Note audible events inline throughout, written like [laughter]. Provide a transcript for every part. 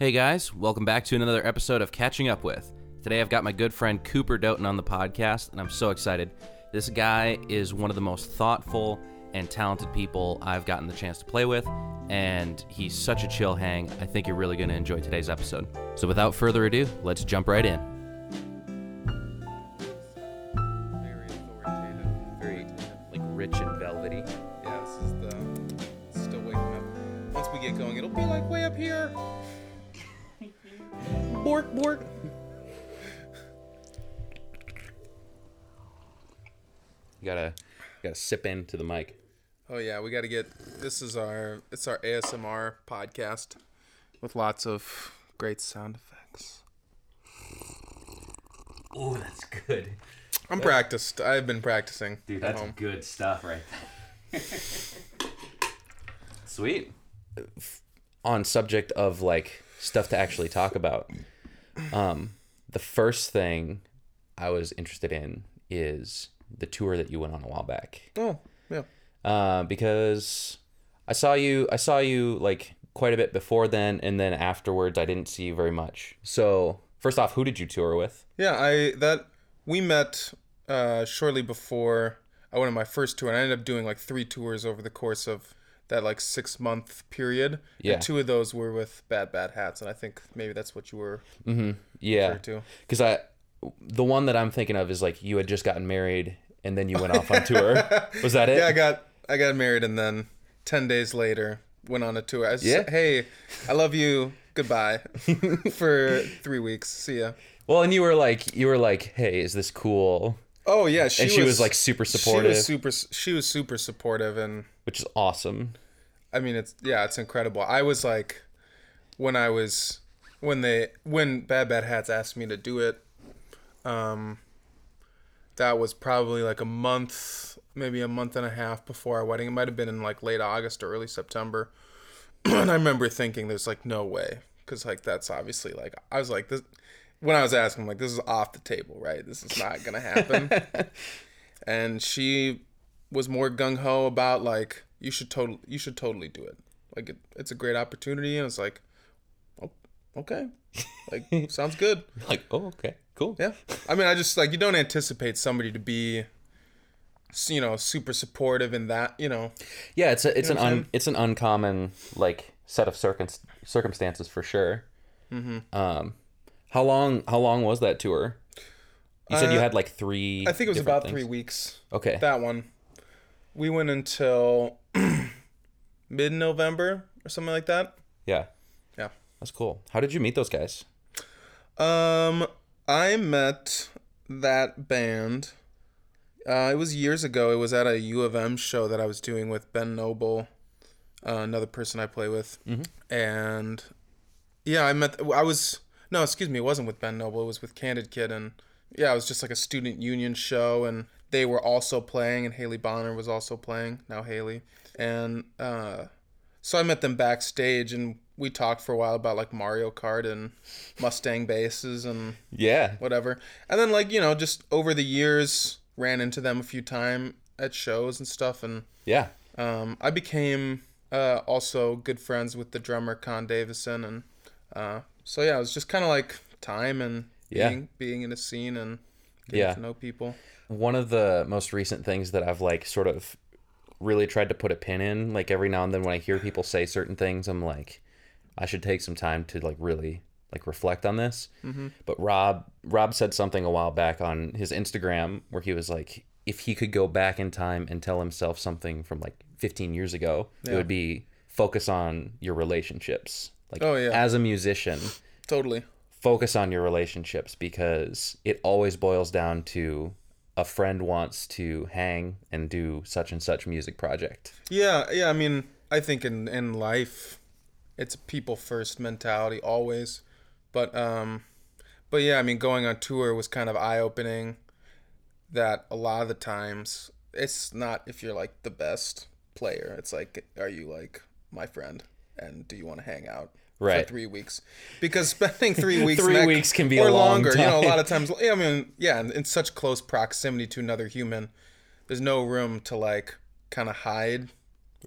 Hey guys, welcome back to another episode of Catching Up With. Today I've got my good friend Cooper Doughton on the podcast, and I'm so excited. This guy is one of the most thoughtful and talented people I've gotten the chance to play with, and he's such a chill hang. I think you're really going to enjoy today's episode. So without further ado, let's jump right in. Bork bork. You gotta, you gotta sip into the mic. Oh yeah, we got to get. This is our. It's our ASMR podcast with lots of great sound effects. Oh, that's good. I'm practiced. I've been practicing. Dude, that's home. good stuff right there. [laughs] Sweet. On subject of like stuff to actually talk about, um, the first thing I was interested in is the tour that you went on a while back. Oh yeah. Uh, because I saw you, I saw you like quite a bit before then, and then afterwards I didn't see you very much. So first off, who did you tour with? Yeah, I that we met uh, shortly before I went on my first tour, and I ended up doing like three tours over the course of that like six month period. Yeah. And two of those were with Bad Bad Hats, and I think maybe that's what you were mm-hmm. Yeah, referring to. because I, the one that I'm thinking of is like you had just gotten married and then you went off on tour. [laughs] Was that it? Yeah, I got I got married, and then ten days later went on a tour. I was Yeah. hey, I love you. Goodbye [laughs] for three weeks. See ya. Well, and you were like, you were like, hey, is this cool? Oh yeah, she And she was, like, super supportive. She was super. She was super supportive, and Which is awesome. I mean, it's yeah, it's incredible. I was like, when I was when they when Bad Bad Hats asked me to do it, um, that was probably like a month, maybe a month and a half before our wedding. It might have been in like late August or early September. [clears throat] and I remember thinking, "There's like no way," because like that's obviously like I was like this when I was asking, like, "This is off the table, right? This is not gonna happen." [laughs] and she was more gung ho about like you should totally you should totally do it. Like it, it's a great opportunity, and it's like, oh, okay, like [laughs] sounds good. Like, oh, okay, cool. Yeah, I mean, I just like you don't anticipate somebody to be, you know, super supportive in that, you know. Yeah, it's a, it's know an un, it's an uncommon like set of circum- circumstances for sure. Mm-hmm. Um, how long how long was that tour? You said you Uh, had like three. I think it was about three weeks. Okay. That one, we went until [clears throat] mid November or something like that. yeah, Yeah. that's cool. How did you meet those guys? Um, I met that band. Uh, it was years ago. It was at a U of M show that I was doing with Ben Noble, uh, another person I play with, and yeah, I met. I was no, excuse me, it wasn't with Ben Noble. It was with Candid Kid, and yeah, it was just like a student union show, and they were also playing, and Haley Bonar was also playing. Now Haley, and uh, so I met them backstage, and we talked for a while about like Mario Kart and Mustang basses and Yeah, whatever. And then like you know, just over the years, ran into them a few times at shows and stuff, and yeah, um, I became uh, also good friends with the drummer Con Davison, and uh, so yeah, it was just kind of like time and Yeah. being being in a scene and getting Yeah. to know people. one of the most recent things that I've like sort of really tried to put a pin in, like every now and then when I hear people say certain things, I'm like, I should take some time to like really like reflect on this. Mm-hmm. But Rob Rob said something a while back on his Instagram where he was like, if he could go back in time and tell himself something from like 15 years ago, it would be focus on your relationships. Like Oh, yeah. as a musician, Totally. focus on your relationships because it always boils down to a friend wants to hang and do such and such music project. Yeah, yeah. I mean, I think in in life, it's a people first mentality always, but um, but yeah, I mean, going on tour was kind of eye opening. That a lot of the times it's not if you're like the best player. It's like, are you like my friend, and do you want to hang out? Right. For three weeks, because spending [laughs] three weeks, Three neck- weeks can be or a long longer. You know, a lot of times. I mean, yeah, in, in such close proximity to another human, there's no room to like kind of hide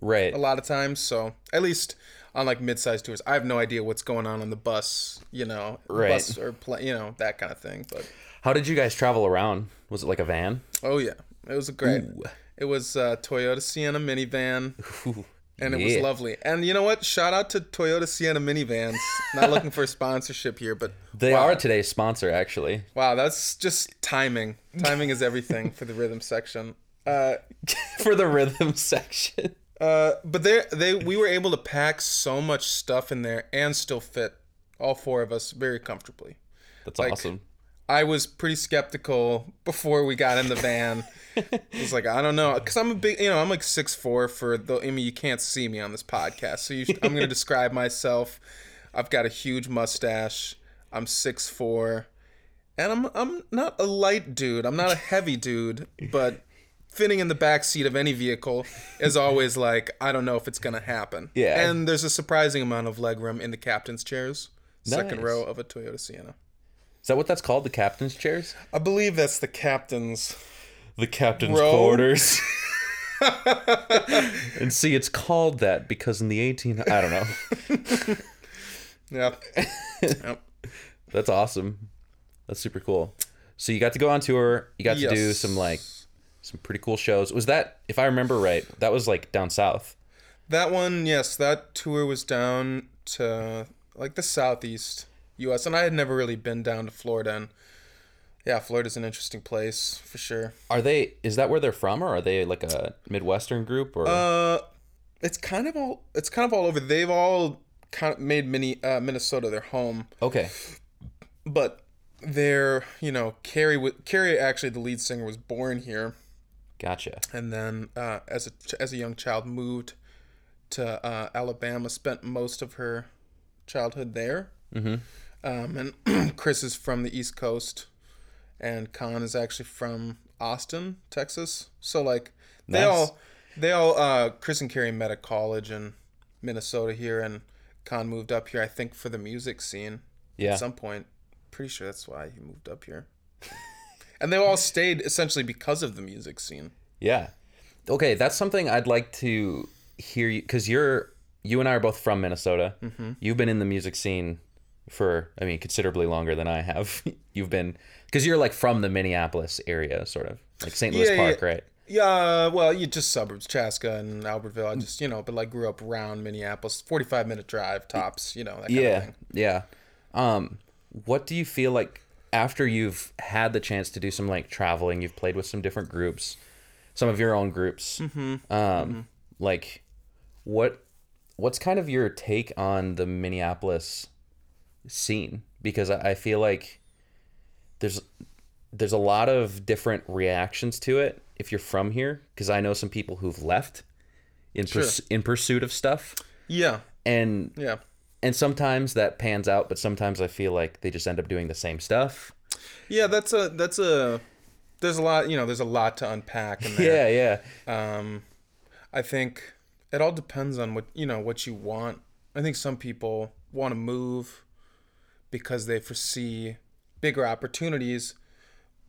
Right. a lot of times. So at least on like mid-sized tours. I have no idea what's going on on the bus, you know, Right. bus or pla you know that kind of thing. But How did you guys travel around? Was it like a van? oh yeah, it was a great. It was a Toyota Sienna minivan. And it was lovely. And you know what? Shout out to Toyota Sienna minivans. Not looking for a [laughs] sponsorship here, but They wow. are today's sponsor, actually. Wow, that's just timing. Timing is everything for the rhythm section. Uh, [laughs] For the rhythm section. uh, but they they we were able to pack so much stuff in there and still fit all four of us very comfortably. That's Like- awesome. I was pretty skeptical before we got in the van. I was like, I don't know, because I'm a big, you know, I'm like six four for the. I mean, you can't see me on this podcast, so you should, I'm gonna [laughs] describe myself. I've got a huge mustache. I'm six four, and I'm I'm not a light dude. I'm not a heavy dude, but fitting in the back seat of any vehicle is always like I don't know if it's gonna happen. Yeah. And there's a surprising amount of legroom in the captain's chairs, second row of a Toyota Sienna. Is that what that's called? The captain's chairs? I believe that's the captain's. The captain's quarters. [laughs] [laughs] and see, it's called that because in the 18... I don't know. [laughs] Yeah. yep. That's awesome. That's super cool. So you got to go on tour. You got to do some like some pretty cool shows. Was that, if I remember right, that was like down south? That one, yes, that tour was down to like the southeast U.S. and I had never really been down to Florida. And yeah, Florida's an interesting place for sure. Are they? Is that where they're from, or are they like a midwestern group? Or Uh, it's kind of all it's kind of all over. They've all kind of made mini uh, Minnesota their home, okay, but they're you know Carrie Carrie actually the lead singer was born here. gotcha. and then uh, as a as a young child moved to uh, Alabama. Spent most of her childhood there. Mm-hmm. Um, and [clears throat] Chris is from the East Coast, and Con is actually from Austin, Texas. So like they Nice. all they all uh, Chris and Carrie met at college in Minnesota here, and Con moved up here. I think for the music scene Yeah, at some point. Pretty sure that's why he moved up here. [laughs] and they all stayed essentially because of the music scene. yeah. Okay, that's something I'd like to hear you because you're you and I are both from Minnesota. Mm-hmm. You've been in the music scene for I mean considerably longer than I have. [laughs] You've been because you're like from the Minneapolis area, sort of like St. Louis Yeah, Park, yeah. right? Yeah, well, you just suburbs, Chaska and Albertville. I just, you know, but like grew up around Minneapolis, 45 minute drive tops, you know, that kind of yeah thing. yeah um what do you feel like after you've had the chance to do some like traveling you've played with some different groups some of your own groups um like what what's kind of your take on the minneapolis scene because i feel like there's there's a lot of different reactions to it if you're from here because i know some people who've left in purs- in pursuit of stuff Yeah, and yeah. and sometimes that pans out but sometimes i feel like they just end up doing the same stuff Yeah, that's a, that's a, there's a lot, you know, there's a lot to unpack in there. yeah yeah Um, I think it all depends on what you know what you want. I think some people want to move because they foresee bigger opportunities,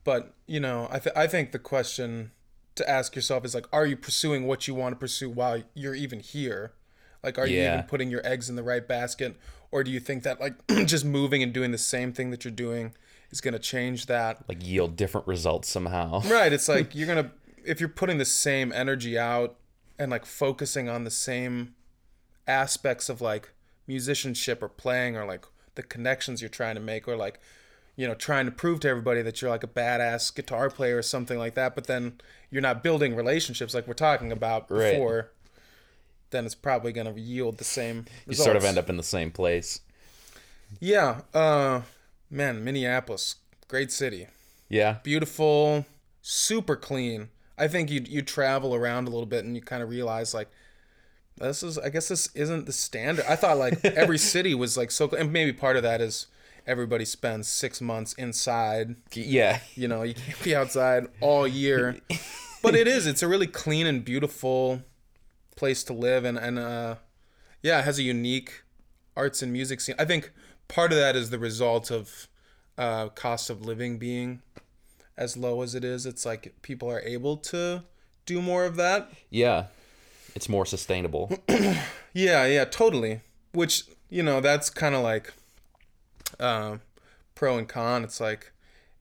but you know, I th- I think the question to ask yourself is like, are you pursuing what you want to pursue while you're even here? Like, are you even putting your eggs in the right basket, or do you think that like [clears throat] just moving and doing the same thing that you're doing is going to change that? like yield different results somehow [laughs] Right. It's like you're gonna if you're putting the same energy out and like focusing on the same aspects of like musicianship or playing or like the connections you're trying to make or like you know trying to prove to everybody that you're like a badass guitar player or something like that but then you're not building relationships like we're talking about Right. before then it's probably going to yield the same you sort of end up in the same place yeah uh man minneapolis great city yeah beautiful, super clean. I think you you travel around a little bit and you kind of realize like this is I guess this isn't the standard. I thought like every [laughs] city was like so and maybe part of that is everybody spends 6 months inside. yeah You know, you can't be outside all year. [laughs] But it is it's a really clean and beautiful place to live and and uh yeah, it has a unique arts and music scene. I think part of that is the result of uh, cost of living being as low as it is. It's like people are able to do more of that. yeah it's more sustainable [clears throat] Yeah, yeah, totally. which you know that's kind of like um, pro and con. It's like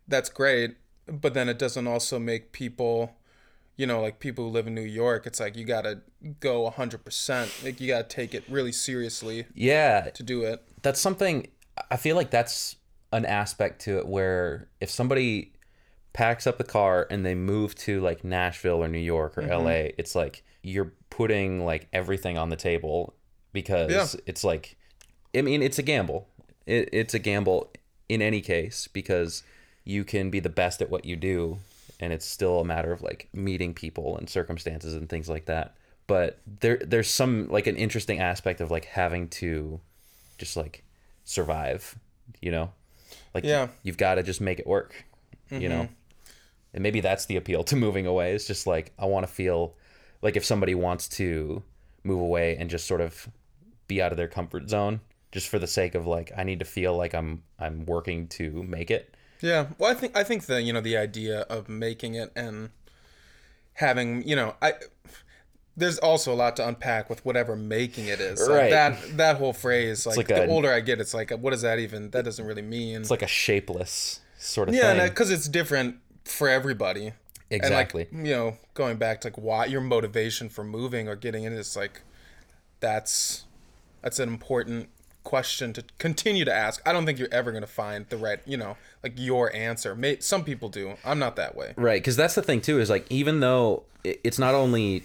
that's great, but then it doesn't also make people, you know, like people who live in New York. It's like you gotta go hundred percent. Like you gotta take it really seriously Yeah, to do it. that's something I feel like that's an aspect to it where if somebody packs up the car and they move to like Nashville or New York or LA, it's like you're putting like everything on the table because Yeah. it's like I mean it's a gamble. It, it's a gamble in any case because you can be the best at what you do and it's still a matter of like meeting people and circumstances and things like that. But there there's some like an interesting aspect of like having to just like survive, you know? Like Yeah. you've got to just make it work, you know? Mm-hmm. And maybe that's the appeal to moving away. It's just like I want to feel like if somebody wants to move away and just sort of be out of their comfort zone just for the sake of like I need to feel like I'm I'm working to make it. Yeah. Well, I think I think the you know the idea of making it and having you know I there's also a lot to unpack with whatever making it is. Like, Right. that that whole phrase like, like the a- older I get, it's like what does that even that doesn't really mean. It's like a shapeless sort of yeah, thing. because it's different for everybody. Exactly. And like you know, going back to like why your motivation for moving or getting in is like that's that's an important question to continue to ask. I don't think you're ever gonna find the right, you know, like your answer. May, some people do. I'm not that way. Right, because that's the thing too. Is like even though it's not only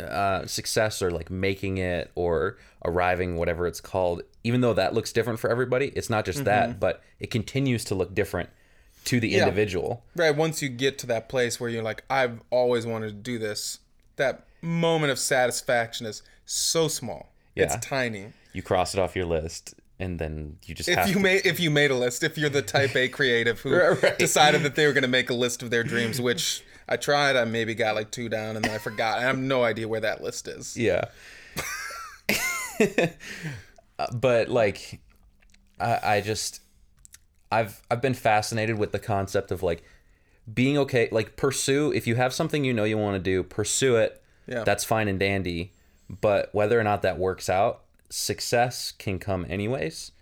uh, success or like making it or arriving, whatever it's called. Even though that looks different for everybody, it's not just that, but it continues to look different to the individual. Right. Once you get to that place where you're like, I've always wanted to do this, that moment of satisfaction is so small. Yeah. It's tiny. You cross it off your list, and then you just If have you to. made if you made a list, if you're the type A [laughs] creative who Right, right. decided that they were going to make a list of their dreams, which I tried, I maybe got like two down, and then I forgot. I have no idea where that list is. yeah. [laughs] [laughs] Uh, but like, I, I just, I've I've been fascinated with the concept of like being okay. Like pursue if you have something you know you want to do, pursue it. Yeah. That's fine and dandy. But whether or not that works out, success can come anyways,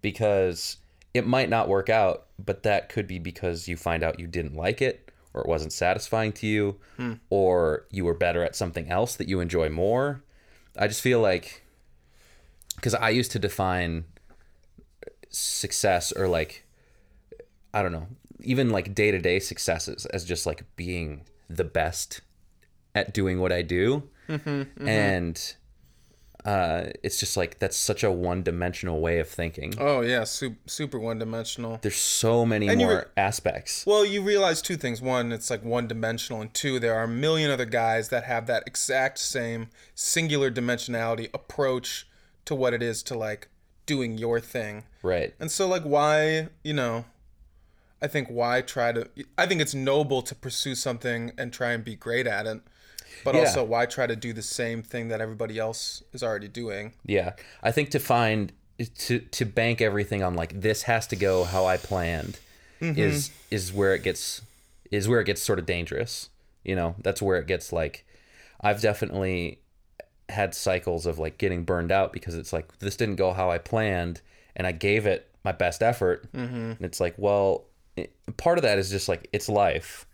because it might not work out, but that could be because you find out you didn't like it or it wasn't satisfying to you hmm. or you were better at something else that you enjoy more. I just feel like because I used to define success or like I don't know, even like day to day successes as just like being the best at doing what I do, and uh, it's just like that's such a one dimensional way of thinking. Oh yeah, super, super one dimensional. There's so many And more re- aspects. Well, you realize two things. One, it's like one dimensional, and two, there are a million other guys that have that exact same singular dimensionality approach to what it is to like doing your thing. Right. And so, like, why, you know, I think why try to, I think it's noble to pursue something and try and be great at it. But Yeah. also, why try to do the same thing that everybody else is already doing? Yeah, I think to find to to bank everything on like this has to go how I planned mm-hmm. is is where it gets is where it gets sort of dangerous. You know, that's where it gets like I've definitely had cycles of like getting burned out because it's like this didn't go how I planned and I gave it my best effort. Mm-hmm. And it's like, well, part of that is just like it's life,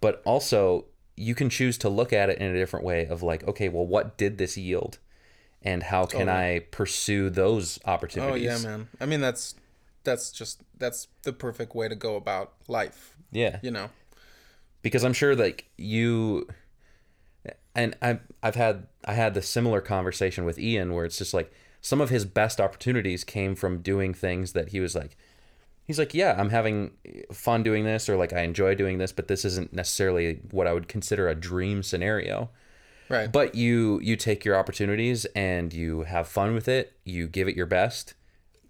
but also you can choose to look at it in a different way of like, okay, well, what did this yield? And how can I pursue those opportunities? Oh yeah, man. I mean, that's that's just that's the perfect way to go about life. Yeah. You know. because I'm sure like you and I I've had I had the similar conversation with Ian where it's just like some of his best opportunities came from doing things that he was like he's like yeah I'm having fun doing this or like I enjoy doing this but this isn't necessarily what I would consider a dream scenario Right. but you you take your opportunities and you have fun with it you give it your best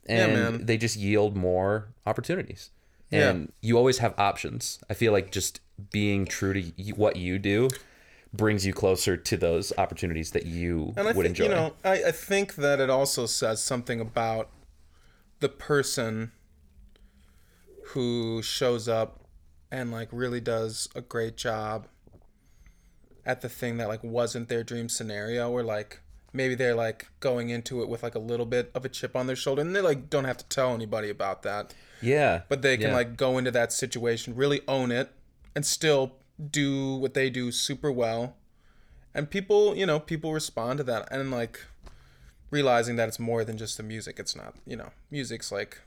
and man. they just yield more opportunities Yeah. and you always have options i feel like just being true to what you do brings you closer to those opportunities that you And I would think enjoy you know, I, I think that it also says something about the person who shows up and like really does a great job at the thing that like wasn't their dream scenario or like maybe they're like going into it with like a little bit of a chip on their shoulder and they like don't have to tell anybody about that Yeah. but they can Yeah. like go into that situation really own it and still do what they do super well and people you know people respond to that and like realizing that it's more than just the music it's not you know music's like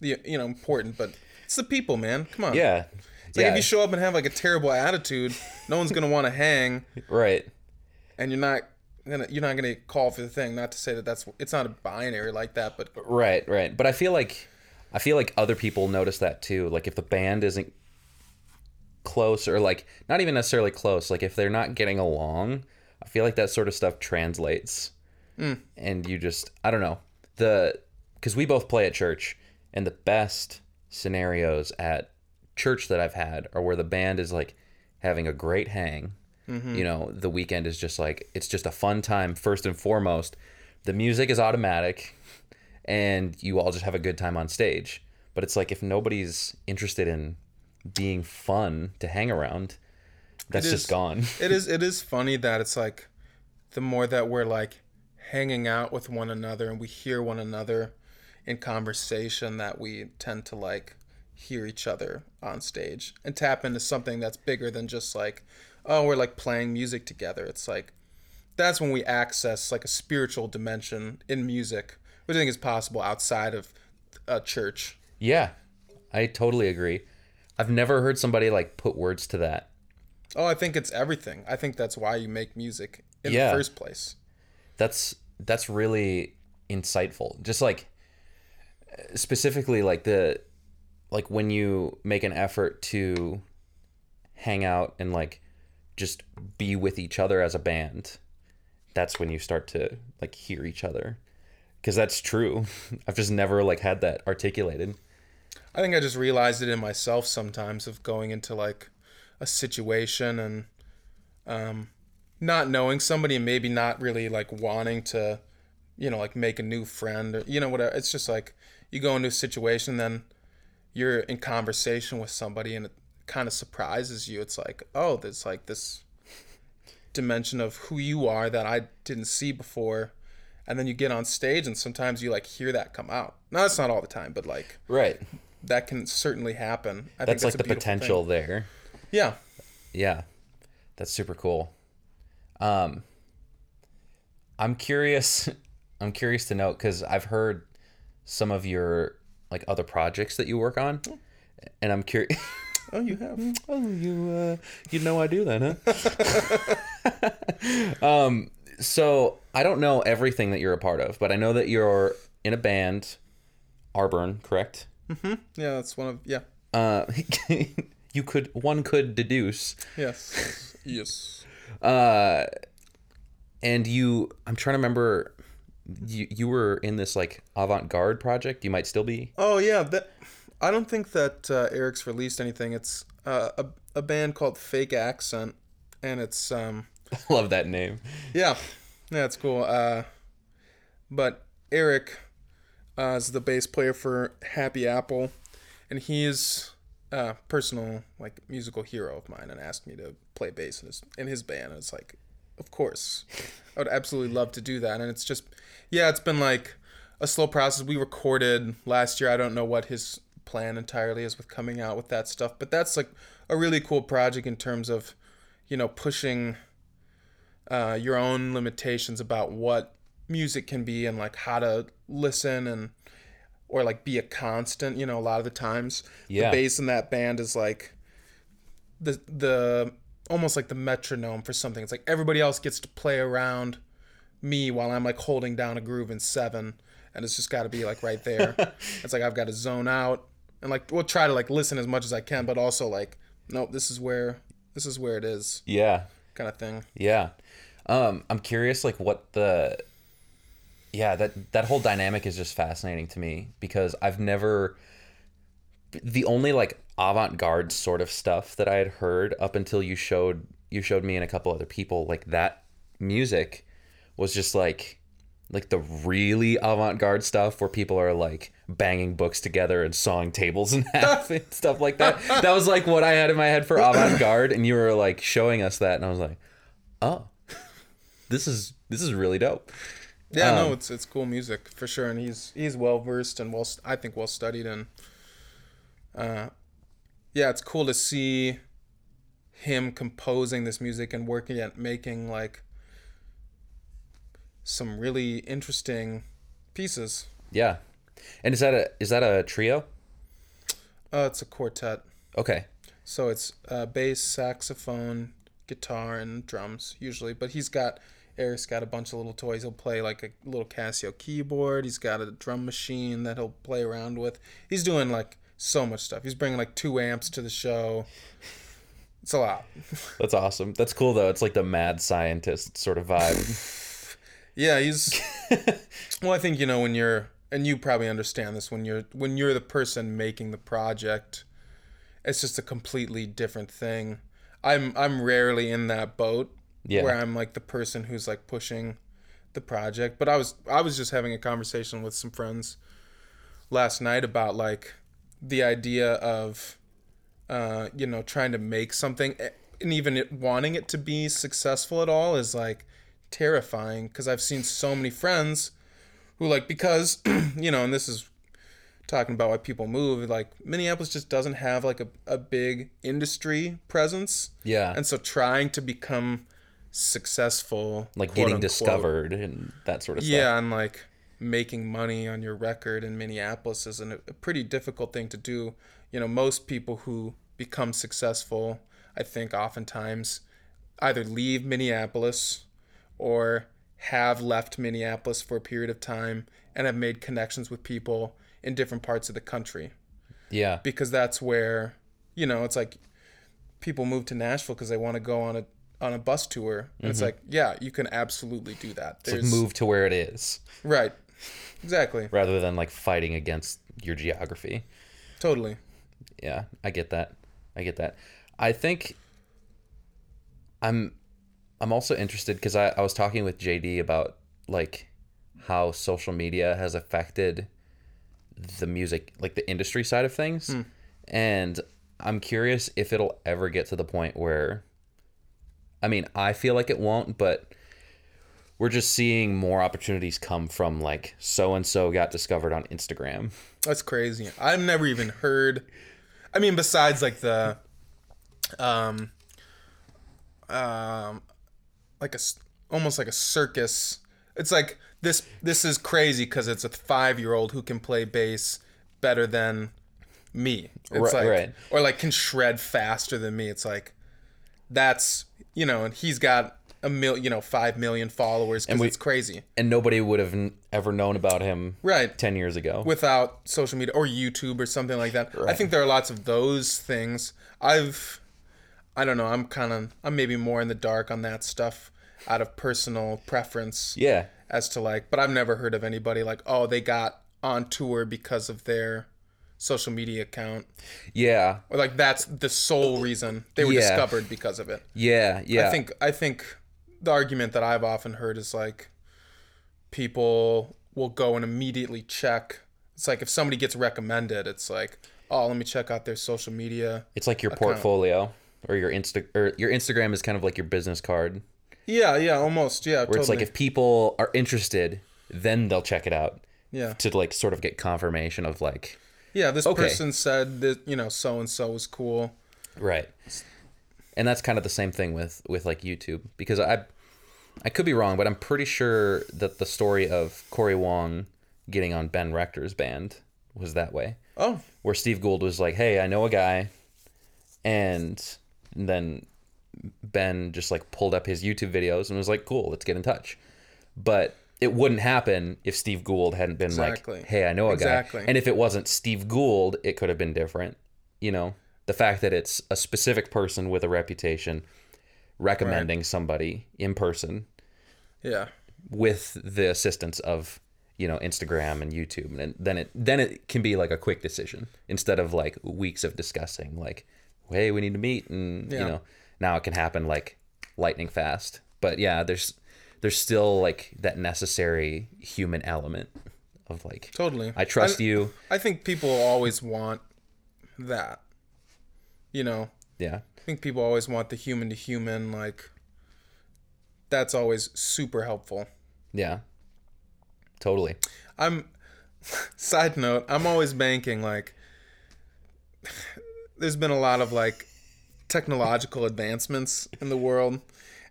the you know important but it's the people man come on Yeah. it's like yeah. if you show up and have like a terrible attitude no one's gonna want to hang right. and you're not gonna you're not gonna call for the thing not to say that that's it's not a binary like that but Right, right. But I feel like I feel like other people notice that too. Like if the band isn't close or like not even necessarily close, like if they're not getting along, I feel like that sort of stuff translates. Mm. And you just I don't know. The cuz we both play at church and the best scenarios at church that I've had are where the band is like having a great hang. Mm-hmm. You know, the weekend is just like it's just a fun time first and foremost. The music is automatic and you all just have a good time on stage. But it's like if nobody's interested in being fun to hang around, that's It just gone. [laughs] it is it is funny that it's like the more that we're like hanging out with one another and we hear one another in conversation that we tend to like hear each other on stage and tap into something that's bigger than just like oh we're like playing music together it's like that's when we access like a spiritual dimension in music which i think is possible outside of a church yeah. I totally agree. I've never heard somebody like put words to that. oh i think it's everything i think that's why you make music in Yeah. the first place That's that's really insightful. Just like specifically like the like when you make an effort to hang out and like just be with each other as a band that's when you start to like hear each other. Because that's true. [laughs] I've just never like had that articulated. I think I just realized it in myself sometimes of going into like a situation and um, not knowing somebody and maybe not really like wanting to, you know, like make a new friend or, you know, whatever. It's just like you go into a situation, then you're in conversation with somebody and it kind of surprises you. It's like, oh, there's like this dimension of who you are that I didn't see before. And then you get on stage and sometimes you like hear that come out. Now, that's not all the time, but like right that can certainly happen. I that's, think like the beautiful thing. potential there Yeah. yeah that's super cool um i'm curious [laughs] i'm curious to know because i've heard some of your like other projects that you work on and i'm curious [laughs] Oh, you have. oh you uh you know i do that huh [laughs] um so i don't know everything that you're a part of but i know that you're in a band arburn correct Mm-hmm. Yeah, that's one of. Yeah. uh [laughs] you could one could deduce Yes. yes. uh and you i'm trying to remember you you were in this like avant-garde project you might still be Oh yeah. That. I don't think that uh, Eric's released anything. It's uh, a a band called Fake Accent, and it's um [laughs] love that name yeah, yeah, it's cool. Uh, but Eric uh, is the bass player for Happy Apple, and he's a personal like musical hero of mine, and asked me to play bass in his in his band. And it's like, of course, I would absolutely love to do that. And it's just, yeah, it's been like a slow process. We recorded last year. I don't know what his plan entirely is with coming out with that stuff, but that's like a really cool project in terms of, you know, pushing uh, your own limitations about what music can be and like how to listen and or like be a constant you know a lot of the times Yeah. the bass in that band is like the the almost like the metronome for something it's like everybody else gets to play around me while i'm like holding down a groove in seven and it's just got to be like right there [laughs] it's like i've got to zone out and like we'll try to like listen as much as i can but also like nope this is where this is where it is yeah kind of thing Yeah. Um, I'm curious, like, what the. Yeah, that that whole dynamic is just fascinating to me because I've never. The only like avant-garde sort of stuff that I had heard up until you showed you showed me and a couple other people like that music was just like like the really avant-garde stuff where people are like banging books together and sawing tables in [laughs] half and stuff like that. That was like what I had in my head for avant-garde and you were like showing us that and I was like, "Oh. This is this is really dope. Yeah, Um, no, it's it's cool music for sure, and he's he's well versed and well, I think well studied, and uh, yeah, it's cool to see him composing this music and working at making like some really interesting pieces. Yeah. And is that a is that a trio? Uh, it's a quartet, Okay. so it's uh, bass, saxophone, guitar, and drums usually. But he's got Eric's got a bunch of little toys. He'll play like a little Casio keyboard. He's got a drum machine that he'll play around with. He's doing like so much stuff. He's bringing like two amps to the show. It's a lot. [laughs] That's awesome. That's cool though. It's like the mad scientist sort of vibe. [laughs] Yeah, he's. [laughs] well, I think you know when you're, and you probably understand this when you're when you're the person making the project. It's just a completely different thing. I'm I'm rarely in that boat Yeah. where I'm like the person who's like pushing the project. But I was I was just having a conversation with some friends last night about like the idea of uh, you know trying to make something eh, and even it, wanting it to be successful at all is like terrifying because I've seen so many friends who like because [clears throat] you know and this is talking about why people move like Minneapolis just doesn't have like a, a big industry presence Yeah. and so trying to become successful like getting unquote, discovered and that sort of stuff. yeah and like making money on your record in minneapolis is an, a pretty difficult thing to do you know most people who become successful i think oftentimes either leave minneapolis or have left minneapolis for a period of time and have made connections with people in different parts of the country Yeah. because that's where you know it's like people move to Nashville because they want to go on a on a bus tour and it's mm-hmm. like yeah you can absolutely do that It's like move to where it is right exactly rather than like fighting against your geography. totally Yeah, I get that. I get that. I think I'm I'm also interested because I, I was talking with JD about like how social media has affected the music like the industry side of things. And I'm curious if it'll ever get to the point where I mean, I feel like it won't, but we're just seeing more opportunities come from like so and so got discovered on Instagram. that's crazy I've never even heard I mean besides like the um um like a almost like a circus it's like this this is crazy because it's a five year old who can play bass better than me it's Right- like right. or like can shred faster than me it's like that's you know and he's got a mil you know five million followers because it's crazy And nobody would have n- ever known about him right 10 years ago. without social media or YouTube or something like that. Right. I think there are lots of those things. I've I don't know, I'm kind of I'm maybe more in the dark on that stuff out of personal preference yeah. as to like but I've never heard of anybody like oh they got on tour because of their social media account Yeah. or like that's the sole reason they were Yeah. discovered because of it. Yeah. Yeah. I think I think the argument that I've often heard is like people will go and immediately check. It's like if somebody gets recommended, it's like, oh, let me check out their social media. it's like your portfolio or your Insta or your Instagram is kind of like your business card Yeah, yeah, almost. Yeah, where totally. it's like if people are interested, then they'll check it out yeah, to like sort of get confirmation of like yeah. This Okay. person said that you know so and so was cool. right. And that's kind of the same thing with with like YouTube because I I could be wrong, but I'm pretty sure that the story of Corey Wong getting on Ben Rector's band was that way. Oh, where Steve Goold was like, "Hey, I know a guy," and then Ben just like pulled up his YouTube videos and was like, "Cool, let's get in touch." But it wouldn't happen if Steve Goold hadn't been Exactly. like, "Hey, I know a Exactly. guy," and if it wasn't Steve Goold, it could have been different. You know, the fact that it's a specific person with a reputation recommending somebody in person yeah, with the assistance of you know Instagram and YouTube, and then it then it can be like a quick decision instead of like weeks of discussing. Like, hey, we need to meet, and you know now it can happen like lightning fast. But yeah, there's there's still like that necessary human element of like totally. I trust you. I think people always want that. You know, Yeah, I think people always want the human to human like that's always super helpful. Yeah. Totally. I'm [laughs] side note, I'm always banking like there's been a lot of like technological advancements in the world.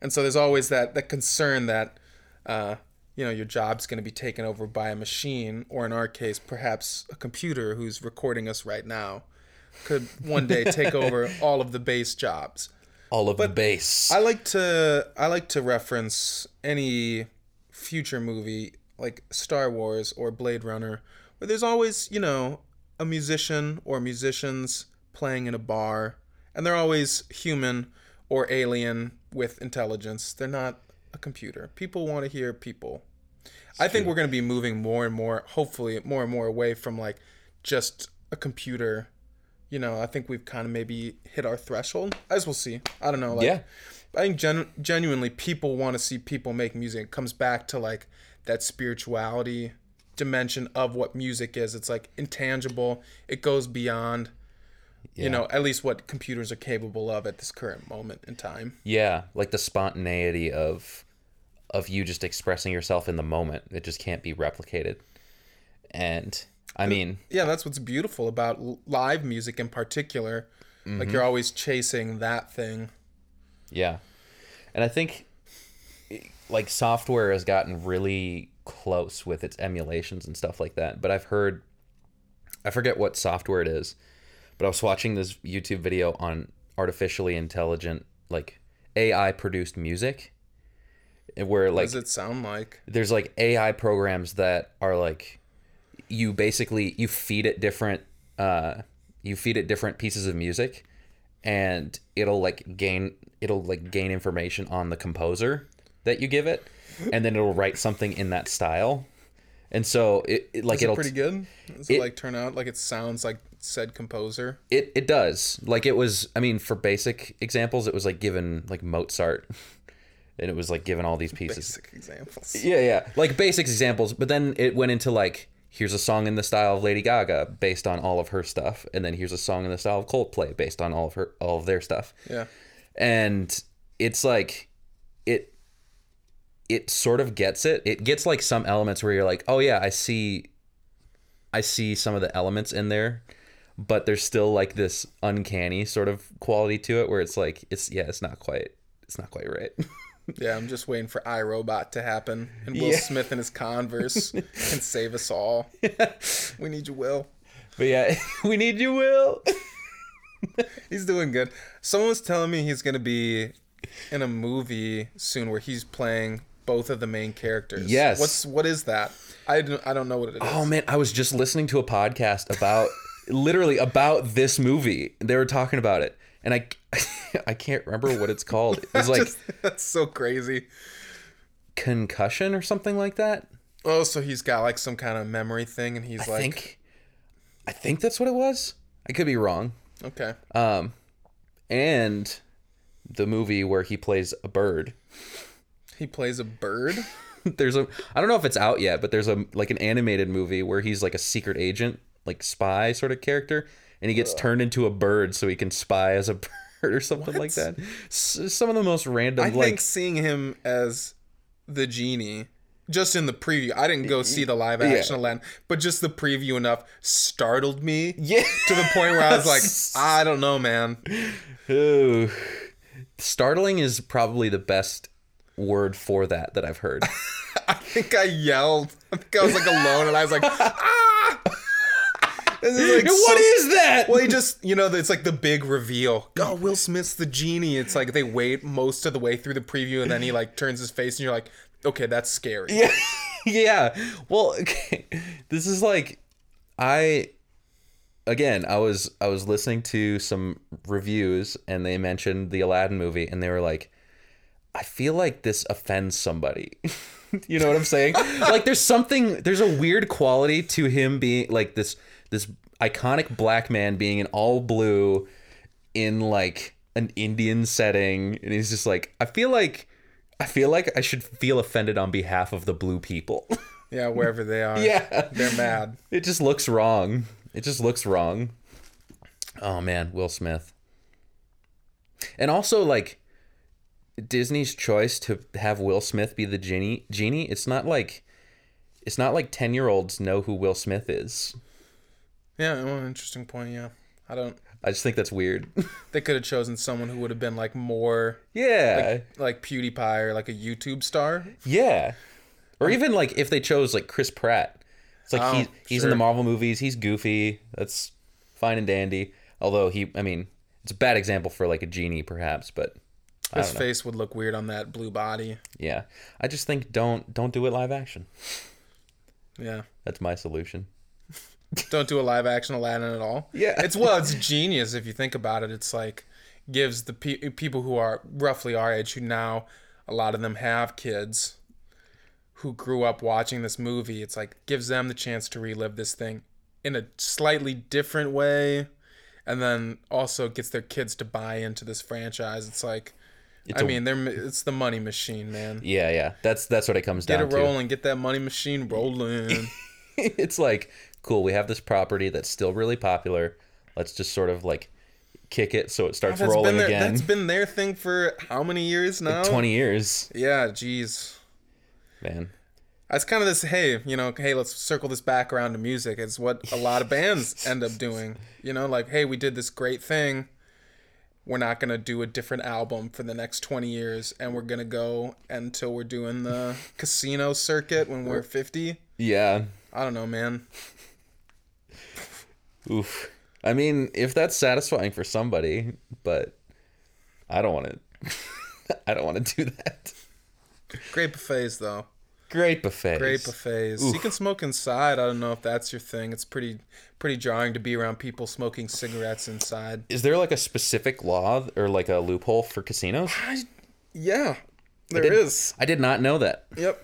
And so there's always that that concern that uh, you know, your job's going to be taken over by a machine or in our case perhaps a computer who's recording us right now could one day take over [laughs] all of the bass jobs. All of the bass. I like to I like to reference any future movie like Star Wars or Blade Runner where there's always, you know, a musician or musicians playing in a bar and they're always human or alien with intelligence. They're not a computer. People want to hear people. I think we're going to be moving more and more, hopefully, more and more away from like just a computer. You know, I think we've kind of maybe hit our threshold, as we'll see. I don't know. Like, Yeah. I think gen- genuinely people want to see people make music. It comes back to like that spirituality dimension of what music is. It's like intangible. It goes beyond, Yeah. you know, at least what computers are capable of at this current moment in time. Yeah, like the spontaneity of of you just expressing yourself in the moment. It just can't be replicated. And I mean, yeah, that's what's beautiful about live music in particular. Like Mm-hmm. you're always chasing that thing. yeah. And I think like software has gotten really close with its emulations and stuff like that. But I've heard I forget what software it is, but I was watching this YouTube video on artificially intelligent like AI produced music where What like does it sound like? there's like AI programs that are like you basically you feed it different uh you feed it different pieces of music and it'll like gain it'll like gain information on the composer that you give it and then it'll write something in that style and so it, it like Is it it'll pretty good? Does it, it- like turn out like it sounds like said composer? it it does like it was i mean for basic examples it was like given like mozart [laughs] and it was like given all these pieces Basic examples. [laughs] Yeah, yeah. Like basic examples, but then it went into like here's a song in the style of Lady Gaga based on all of her stuff, and then here's a song in the style of Coldplay based on all of her all of their stuff. Yeah. And it's like it it sort of gets it. It gets like some elements where you're like, "Oh yeah, I see I see some of the elements in there." But there's still like this uncanny sort of quality to it where it's like it's yeah, it's not quite it's not quite right. [laughs] Yeah, I'm just waiting for iRobot to happen and Will Yeah. Smith and his Converse [laughs] can save us all. We need you, Will. but yeah, [laughs] we need you, Will. He's doing good. Someone was telling me he's gonna be in a movie soon where he's playing both of the main characters. Yes. What's what is that? I don't, I don't know what it is. Oh man, I was just listening to a podcast about [laughs] literally about this movie. They were talking about it, and I [laughs] I can't remember what it's called. It was [laughs] like Just- that's so crazy. concussion or something like that. Oh, so he's got like some kind of memory thing, and he's I like, think I think that's what it was. I could be wrong. okay, Um, and the movie where he plays a bird. He plays a bird. [laughs] There's a I don't know if it's out yet, but there's a like an animated movie where he's like a secret agent, like spy sort of character, and he gets turned into a bird so he can spy as a [laughs] bird or something like that. S- some of the most random I like think seeing him as the genie, just in the preview, I didn't go see the live action Aladdin, but just the preview enough startled me yeah. to the point where I was like, [laughs] I don't know, man. Ooh. Startling is probably the best word for that that I've heard. [laughs] I think I yelled. I think I was like alone, and I was like, [laughs] ah! Like what so- is that? Well, he just, you know, it's like the big reveal. Oh, Will Smith's the genie. It's like they wait most of the way through the preview, and then he like turns his face, and you're like, okay, that's scary. Yeah. [laughs] yeah. Well, okay. This is like I again, I was I was listening to some reviews and they mentioned the Aladdin movie and they were like I feel like this offends somebody. [laughs] you know what I'm saying? like there's something there's a weird quality to him being like this this iconic black man being in all blue in like an Indian setting and he's just like I feel like I feel like I should feel offended on behalf of the blue people. [laughs] Yeah, wherever they are. Yeah. They're mad. it just looks wrong. It just looks wrong. Oh man, Will Smith. And also like Disney's choice to have Will Smith be the genie genie, it's not like it's not like 10-year-olds know who Will Smith is. Yeah, well, interesting point. Yeah, I don't. I just think that's weird. [laughs] They could have chosen someone who would have been like more yeah. like PewDiePie or like a YouTube star. Yeah. Or even like if they chose like Chris Pratt. It's like Oh, he's he's in the. Marvel movies, he's goofy. That's fine and dandy. Although he I mean, it's a bad example for like a genie perhaps, but His face would look weird on that blue body. Yeah. I just think don't don't do it live action. Yeah. That's my solution. Don't do a live action Aladdin at all. Yeah. It's well, it's genius if you think about it. It's like gives the pe- people who are roughly our age, who now a lot of them have kids, who grew up watching this movie. It's like gives them the chance to relive this thing in a slightly different way, and then also gets their kids to buy into this franchise. It's like, It's I a- mean, they're it's the money machine, man. Yeah, yeah. That's that's what it comes Get down to. Get it rolling, get that money machine rolling. [laughs] it's like cool we have this property that's still really popular let's just sort of like kick it so it starts rolling their, again That's been their thing for how many years now? 20 years Yeah, jeez. man That's kind of this. Hey, you know, hey, let's circle this back around to music. It's what a lot of bands [laughs] end up doing. You know, like, hey, we did this great thing. We're not gonna do a different album for the next twenty years, and we're gonna go until we're doing the [laughs] casino circuit when we're fifty. yeah I don't know, man. oof i mean if that's satisfying for somebody but i don't want to [laughs] i don't want to do that Great buffets, though. Great buffets Great buffets. You can smoke inside. I don't know if that's your thing. It's pretty, pretty jarring to be around people smoking cigarettes inside. is there like a specific law or like a loophole for casinos Yeah, there did- is. i did not know that Yep.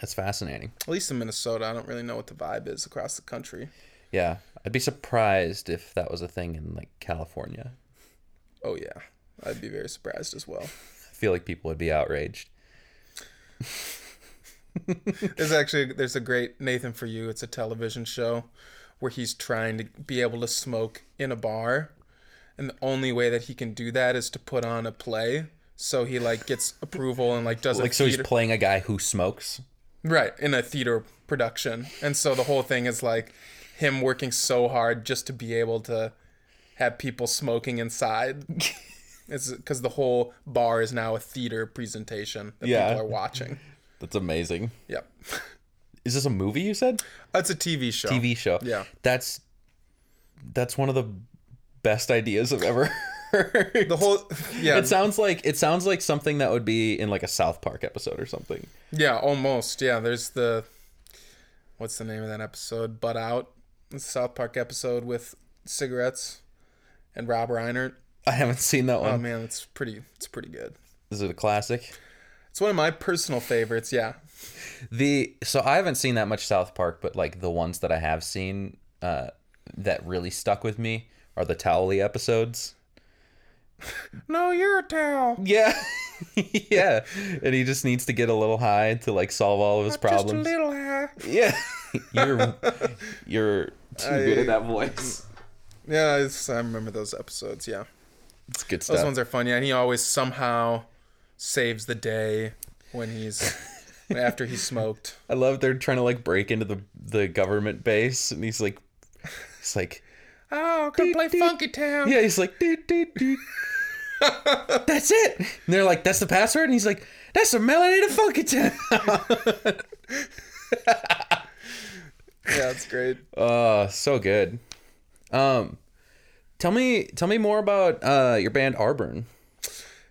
that's fascinating At least in Minnesota, I don't really know what the vibe is across the country. yeah i'd be surprised if that was a thing in like california Oh yeah, I'd be very surprised as well. i feel like people would be outraged [laughs] There's actually there's a great Nathan for You. It's a television show where he's trying to be able to smoke in a bar, and the only way that he can do that is to put on a play. So he like gets approval and like does like so he's playing a guy who smokes right in a theater production, and so the whole thing is like him working so hard just to be able to have people smoking inside. [laughs] It's because the whole bar is now a theater presentation that Yeah. people are watching. That's amazing. Yep. Is this a movie you said? That's a TV show. TV show. Yeah. That's that's one of the best ideas I've ever heard. The whole [laughs] yeah, It sounds like it sounds like something that would be in like a South Park episode or something. yeah, almost. Yeah, there's the what's the name of that episode? Butt Out. It's a South Park episode with cigarettes and Rob Reiner. I haven't seen that Oh one. man, it's pretty it's pretty good. Is it a classic? It's one of my personal favorites, yeah. The so I haven't seen that much South Park, but like the ones that I have seen uh, that really stuck with me are the Towelie episodes. No, you're a towel. Yeah. [laughs] yeah. And he just needs to get a little high to like solve all of his problems. Just a little high. Yeah. [laughs] you're you're too good at that voice. Yeah, I remember those episodes, yeah. It's good Those ones are fun, yeah. And he always somehow saves the day when he's after he smoked. [laughs] I love they're trying to like break into the the government base and he's like he's like Oh, gonna play Funky Town. yeah, he's like doot, doot, doot. That's it. And they're like, that's the password? And he's like, that's the melody to Funky Town. [laughs] Yeah, it's great. Oh, so good. Um tell me tell me more about uh your band Arburn.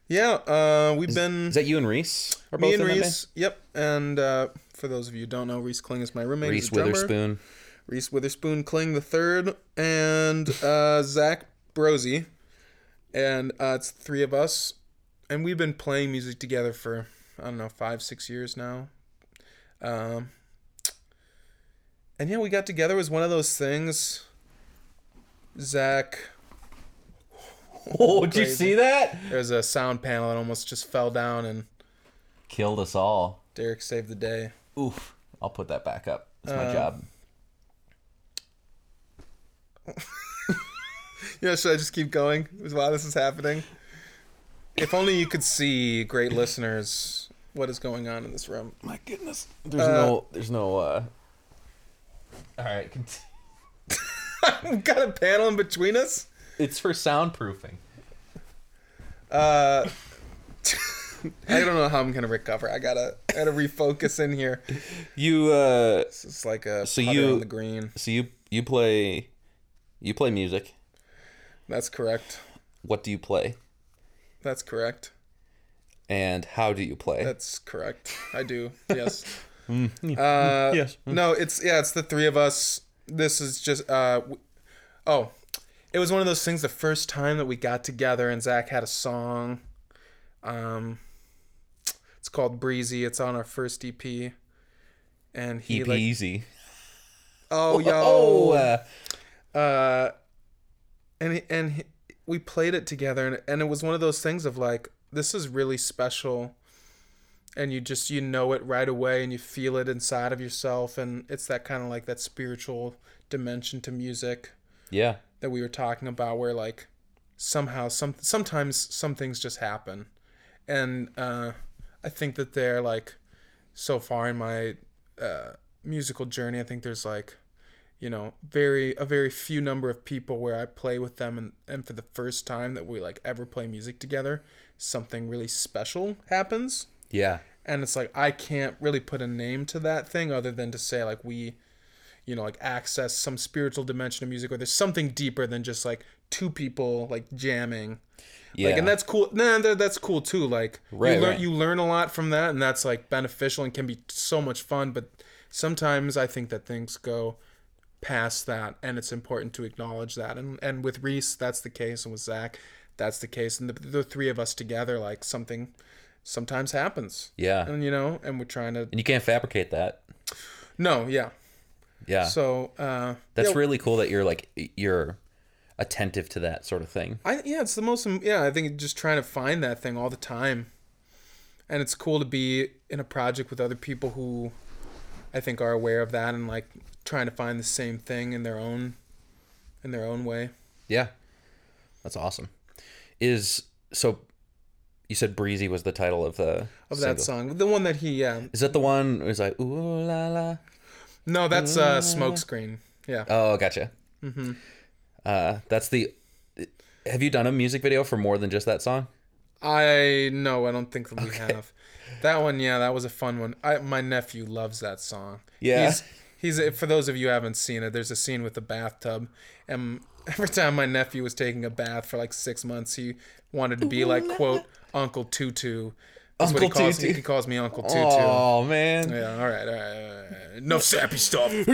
Yeah, uh, we've been Is that you and Reese? Are me and in that band? Reese. Yep, and uh, for those of you who don't know, Reese Kling is my roommate. Reese. Witherspoon. Reese Witherspoon Kling the third, and uh, Zach Brosey, and uh, it's three of us, and we've been playing music together for I don't know five six years now. Um, and yeah, we got together. It was one of those things. Zach, [laughs] Oh, did you see that? there's a sound panel that almost just fell down, and Killed us all. Derek saved the day. Oof. I'll put that back up. It's my Uh, job. [laughs] Yeah, should I just keep going while this is happening? if only you could see, great listeners, what is going on in this room. My goodness. There's Uh, no. There's no. uh All right. Cont- [laughs] We've got a panel in between us. It's for soundproofing. Uh, [laughs] I don't know how I'm gonna recover. I gotta I gotta refocus in here. You. uh This is like a So you- on the green. So you you play. You play music. That's correct. What do you play? That's correct. And how do you play? That's correct. I do. [laughs] Yes. Mm, Uh, yes. No, it's yeah, it's the three of us. This is just uh, w- oh, it was one of those things. The first time that we got together and Zach had a song, um, it's called Breezy. It's on our first EP, and he EP like easy. oh yo Oh. Uh, uh, and he- and he, we played it together, and and it was one of those things of like this is really special, and you just you know it right away, and you feel it inside of yourself, and it's that kind of like that spiritual dimension to music yeah. that we were talking about, where like somehow some sometimes some things just happen, and uh, I think that they're like so far in my uh, musical journey, I think there's like you know very a very few number of people where I play with them, and and for the first time that we like ever play music together, something really special happens Yeah. and it's like I can't really put a name to that thing other than to say like we you know like access some spiritual dimension of music or there's something deeper than just like two people like jamming Yeah. like and that's cool nah that, that's cool too like Right, you learn right. you learn a lot from that and that's like beneficial and can be so much fun but sometimes I think that things go past that and it's important to acknowledge that and and with Reese that's the case and with Zach that's the case and the, the three of us together like something sometimes happens yeah. and you know and we're trying to And you can't fabricate that. no yeah Yeah. so uh That's yeah, really cool that you're like you're attentive to that sort of thing. I yeah it's the most yeah I think just trying to find that thing all the time and it's cool to be in a project with other people who I think are aware of that and like trying to find the same thing in their own in their own way Yeah. That's awesome. Is so you said Breezy was the title of the of single. that song the one that he yeah Is that the one it's like ooh la la? No that's uh smokescreen yeah Oh, gotcha. Mm-hmm. Uh, that's the. Have you done a music video for more than just that song? I no, I don't think that we have. That one, yeah, that was a fun one. I my nephew loves that song. Yeah. He's he's for those of you who haven't seen it, there's a scene with the bathtub and [laughs] every time my nephew was taking a bath for like 6 months, he wanted to be like quote Uncle Tutu. That's what he Uncle calls Tutu. he calls me Uncle Tutu. Oh man. Yeah, all right, all right, all right. No sappy stuff. [laughs]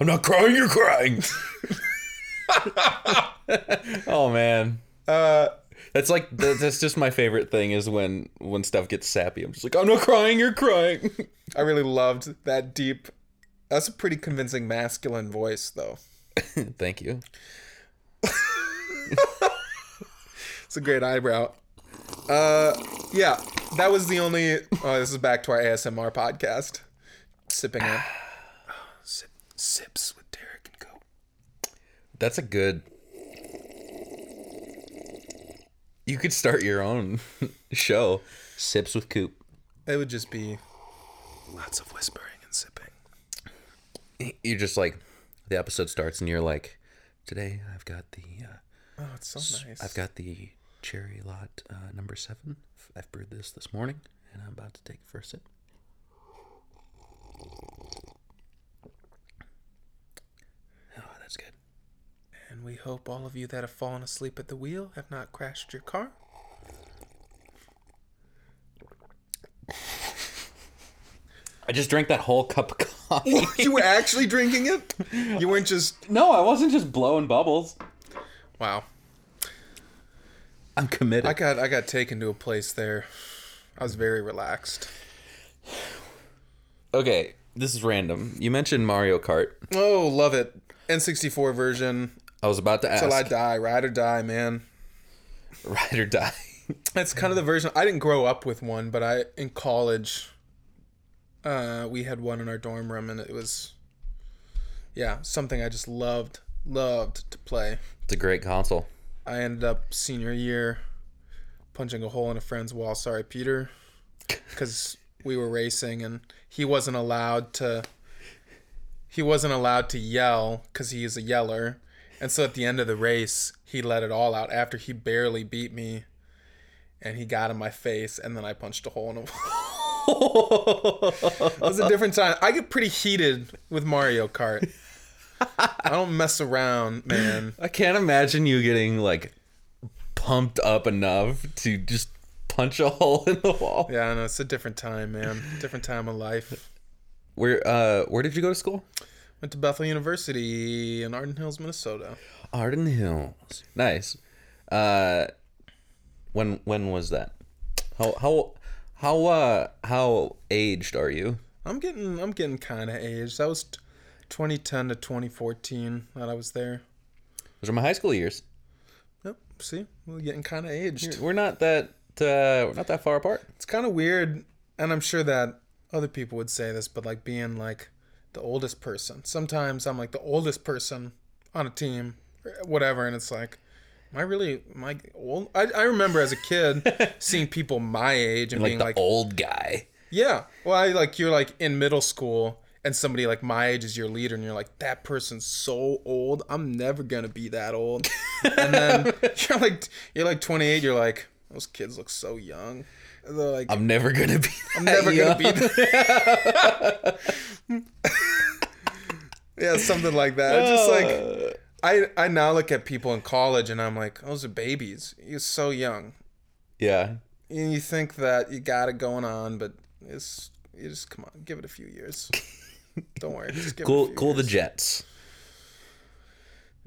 I'm not crying. You're crying. [laughs] oh man. Uh That's like that's just my favorite thing is when when stuff gets sappy. I'm just like I'm not crying. You're crying. [laughs] I really loved that deep That's a pretty convincing masculine voice though. Thank you. It's a great eyebrow. Uh, yeah, that was the only. Oh, this is back to our ASMR podcast. Sipping it. [sighs] Sip, sips with Derek and Co. That's a good. You could start your own [laughs] show, Sips with Coop. It would just be lots of whispering and sipping. You're just like, the episode starts and you're like, today I've got the, uh, Oh, it's so nice. I've got the cherry lot uh, number seven. I've brewed this this morning and I'm about to take it for a sip. Oh, that's good. And we hope all of you that have fallen asleep at the wheel have not crashed your car. I just drank that whole cup of [laughs] coffee. you were actually drinking it? You weren't just. no, I wasn't just blowing bubbles. Wow. I'm committed. I got I got taken to a place there. I was very relaxed. okay, this is random. You mentioned Mario Kart. Oh, love it. N64 version. I was about to ask. Till I die. Ride or die, man. [laughs] Ride or die. That's kind of the version. I didn't grow up with one, but I in college, uh, we had one in our dorm room, and it was, yeah, something I just loved. loved to play. It's a great console. I ended up senior year punching a hole in a friend's wall. Sorry, Peter, [laughs] because we were racing and he wasn't allowed to. He wasn't allowed to yell because he is a yeller, and so at the end of the race, he let it all out after he barely beat me, and he got in my face, and then I punched a hole in a [laughs] wall. it was a different time. I get pretty heated with Mario Kart. I don't mess around, man. I can't imagine you getting like pumped up enough to just punch a hole in the wall. Yeah, I know it's a different time, man. Different time of life. Where uh where did you go to school? Went to Bethel University in Arden Hills, Minnesota. Arden Hills. Nice. Uh when when was that? How how how uh how aged are you? I'm getting I'm getting kind of aged. That was t- 2010 to 2014 that I was there. Those are my high school years. Yep. See, we're getting kind of aged. We're not that uh we're not that far apart. It's kind of weird, and I'm sure that other people would say this, but like being like the oldest person. Sometimes I'm like the oldest person on a team, whatever, and it's like, am I really am I old? I, I remember as a kid [laughs] seeing people my age and Like being the like, old guy. yeah, well, I like you're like in middle school. And somebody like my age is your leader, and you're like, that person's so old. I'm never gonna be that old. And then [laughs] you're like, you're like 28. You're like, those kids look so young. And they're like, I'm never gonna be I'm never gonna be. That. [laughs] yeah, something like that. Just like uh. I I now look at people in college and I'm like, those are babies. You're so young. Yeah. And you think that you got it going on, but it's you just come on, give it a few years. [laughs] Don't worry, just give it Cool cool the. Jets.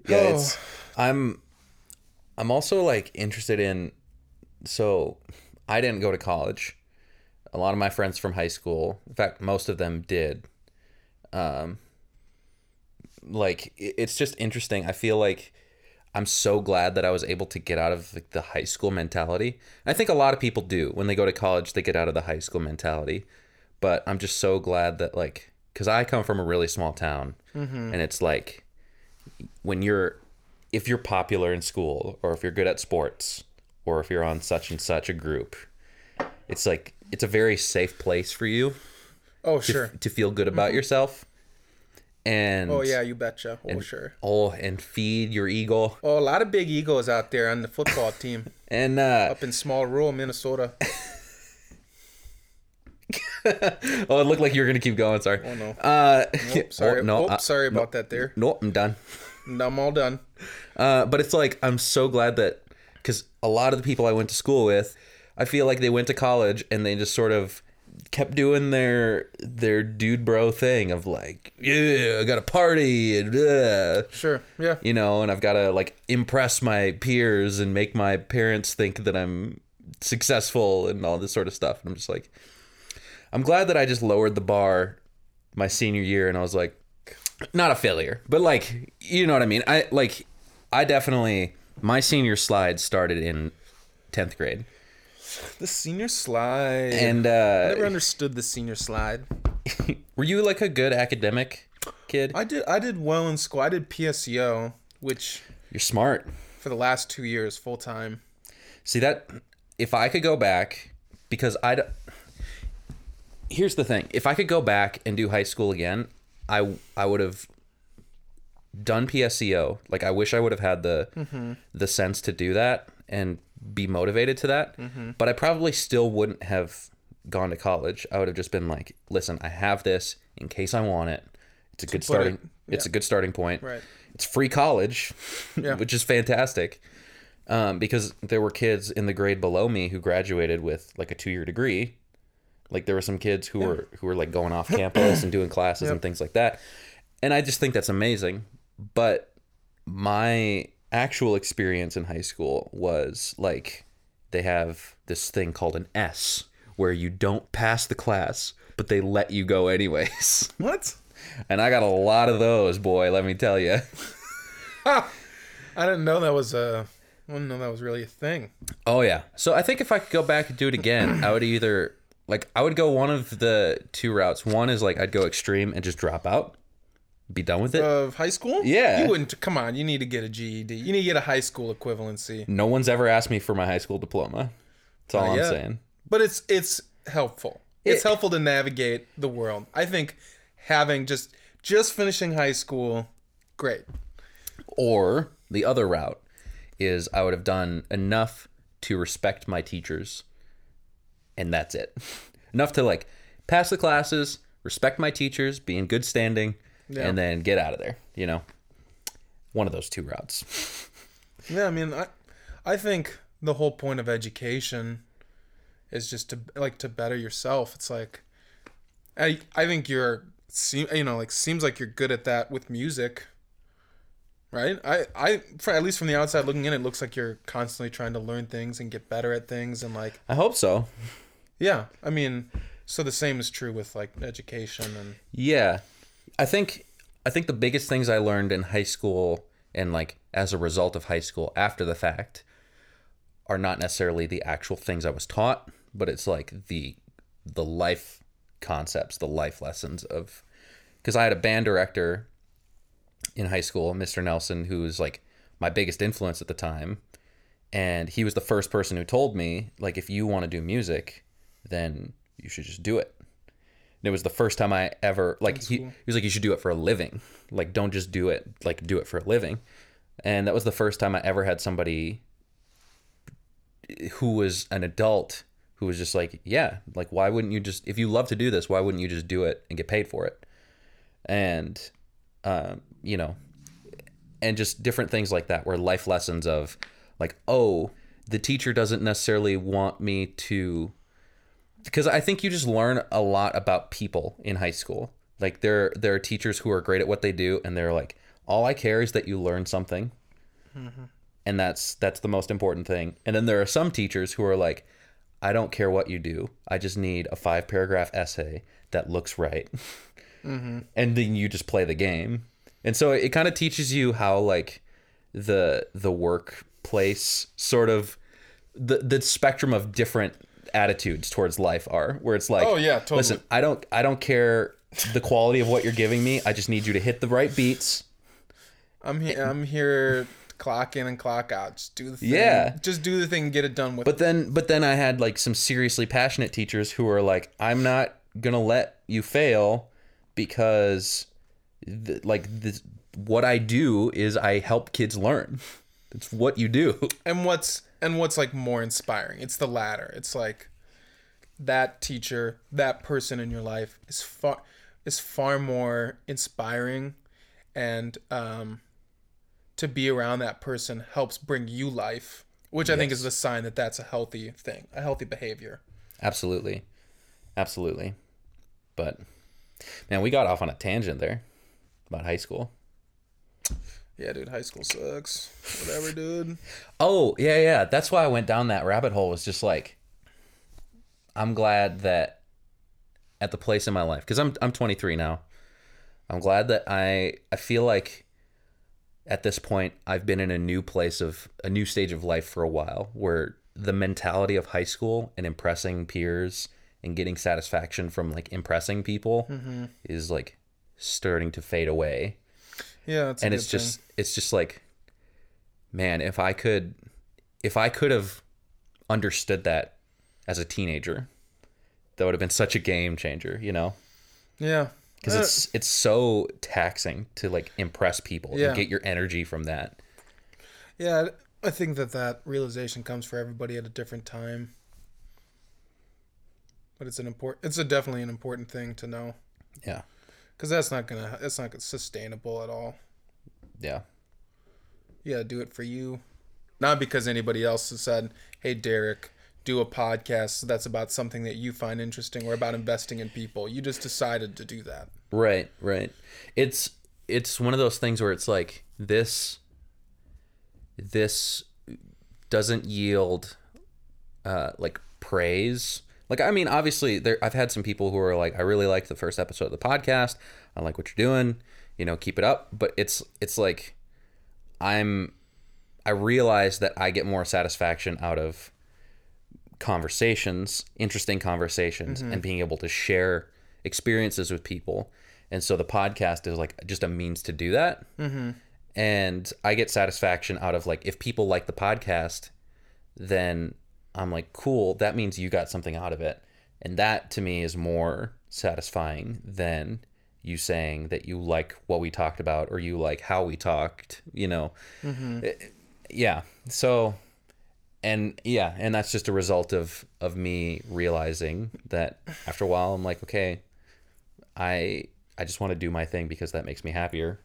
Yeah, Oh. it's I'm I'm also like interested in so I didn't go to college. A lot of my friends from high school, in fact, most of them did. Um like it's just interesting. I feel like I'm so glad that I was able to get out of like, the high school mentality. I think a lot of people do when they go to college, they get out of the high school mentality. But I'm just so glad that like cuz I come from a really small town and it's like when you're if you're popular in school or if you're good at sports or if you're on such and such a group it's like it's a very safe place for you Oh sure. to feel good about yourself and Oh yeah, you betcha. Oh sure. oh and feed your ego Oh, a lot of big egos out there on the football team [laughs] and uh up in small rural Minnesota. [laughs] [laughs] oh it looked like you were gonna keep going sorry Oh no. uh Nope, [laughs] sorry. oh, no oh, uh, sorry about that there. no i'm done I'm all done. Uh, but it's like I'm so glad that because a lot of the people I went to school with, I feel like they went to college and they just sort of kept doing their their dude bro thing of like, yeah, I got a party and uh, Sure. Yeah. you know, and I've got to like impress my peers and make my parents think that I'm successful and all this sort of stuff. And I'm just like, I'm glad that I just lowered the bar my senior year and I was like, not a failure, but like, you know what I mean? I like, I definitely, my senior slide started in 10th grade. The senior slide. And, I uh, never understood the senior slide. [laughs] were you like a good academic kid? I did I did well in school. I did PSEO, which You're smart. for the last two years full time. See that if I could go back because I Here's the thing. If I could go back and do high school again, I I would have done PSEO. Like I wish I would have had the the sense to do that and be motivated to that. But I probably still wouldn't have gone to college. I would have just been like, "Listen, I have this in case I want it. It's a good starting it- it's a good starting point. Right. It's free college, [laughs] Yeah. which is fantastic um, because there were kids in the grade below me who graduated with like a two year degree. Like there were some kids who were who were like going off campus and doing classes and things like that, and I just think that's amazing. But my actual experience in high school was like they have this thing called an S where you don't pass the class, but they let you go anyways. [laughs] What? And I got a lot of those, boy. Let me tell you. [laughs] I didn't know that was a. I didn't know that was really a thing. Oh yeah. So I think if I could go back and do it again, I would either like I would go one of the two routes. One is like I'd go extreme and just drop out. be done with it. Of high school? Yeah. You wouldn't. Come on. You need to get a GED. You need to get a high school equivalency. no one's ever asked me for my high school diploma. That's all Not I'm yet. saying. But it's it's helpful. It's It- helpful to navigate the world. I think having just just finishing high school, great. Or the other route is I would have done enough to respect my teachers, and that's it. [laughs] enough to like pass the classes, respect my teachers, be in good standing, Yeah. and then get out of there. You know, one of those two routes. [laughs] Yeah, I mean, I I think the whole point of education is just to like to better yourself. It's like I I think you're seem you know like seems like you're good at that with music. Right? I I for, at least from the outside looking in it looks like you're constantly trying to learn things and get better at things and like I hope so. Yeah, I mean, so the same is true with like education and Yeah. I think I think the biggest things I learned in high school and like as a result of high school after the fact are not necessarily the actual things I was taught, but it's like the the life concepts, the life lessons of cuz I had a band director in high school, Mr. Nelson, who was like my biggest influence at the time. And he was the first person who told me like if you want to do music, then you should just do it. And it was the first time I ever like he, he was like you should do it for a living. Like don't just do it like do it for a living. And that was the first time I ever had somebody who was an adult who was just like, yeah, like why wouldn't you just if you love to do this, why wouldn't you just do it and get paid for it? And um, you know, and just different things like that were life lessons of like, oh, the teacher doesn't necessarily want me to because I think you just learn a lot about people in high school. Like there there are teachers who are great at what they do and they're like, all I care is that you learn something. Mm-hmm. And that's that's the most important thing. And then there are some teachers who are like, I don't care what you do. I just need a five paragraph essay that looks right. Mm-hmm. [laughs] And then you just play the game. And so it, kind of teaches you how like the the workplace sort of the the spectrum of different attitudes towards life are where it's like Oh, yeah, totally. listen i don't i don't care the quality of what you're giving me i just need you to hit the right beats I'm here. I'm here. Clock in and clock out. Just do the thing. Yeah. Just do the thing and get it done with. but then but then i had like some seriously passionate teachers who are like i'm not gonna let you fail because th- like this what i do is i help kids learn it's what you do and what's and what's like more inspiring? It's the latter. It's like that teacher, that person in your life is far is far more inspiring, and um, to be around that person helps bring you life, which I think is the sign that that's a healthy thing, a healthy behavior. Absolutely. Absolutely. But man, we got off on a tangent there about high school. Yeah, dude, high school sucks. Whatever, dude. [laughs] Oh, yeah, yeah. That's why I went down that rabbit hole was just like I'm glad that at the place in my life cuz I'm I'm 23 now. I'm glad that I I feel like at this point I've been in a new place of a new stage of life for a while where the mentality of high school and impressing peers and getting satisfaction from like impressing people mm-hmm. is like starting to fade away Yeah, and it's just it's just like man if i could if i could have understood that as a teenager that would have been such a game changer you know yeah. because Uh, it's it's so taxing to like impress people Yeah. and get your energy from that Yeah, I think that that realization comes for everybody at a different time. But it's an important. It's a definitely an important thing to know yeah because that's not gonna. That's not sustainable at all. yeah Yeah, do it for you, not because anybody else has said, "Hey, Derek, do a podcast that's about something that you find interesting or about investing in people." You just decided to do that. Right, right. It's it's one of those things where it's like this this doesn't yield uh like praise. Like I mean, obviously there I've had some people who are like I really like the first episode of the podcast. I like what you're doing. You know, keep it up, but it's it's like I'm I realize that I get more satisfaction out of conversations, interesting conversations, and being able to share experiences with people and so the podcast is like just a means to do that mm-hmm. and i get satisfaction out of like if people like the podcast then i'm like cool that means you got something out of it. And that to me is more satisfying than you saying that you like what we talked about or you like how we talked you know? It- yeah. So and yeah and that's just a result of of me realizing that after a while i'm like okay i i just want to do my thing because that makes me happier.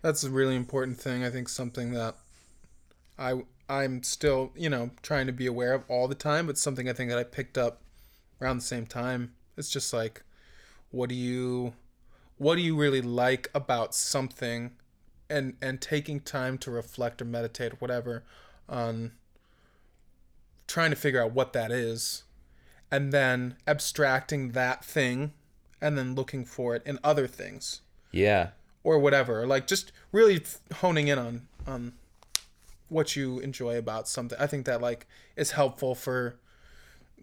That's a really important thing. I think something that I I'm still, you know, trying to be aware of all the time, but something I think that I picked up around the same time. It's just like what do you what do you really like about something and and taking time to reflect or meditate or whatever on trying to figure out what that is and then abstracting that thing and then looking for it in other things yeah or whatever like just really honing in on on what you enjoy about something. I think that like is helpful for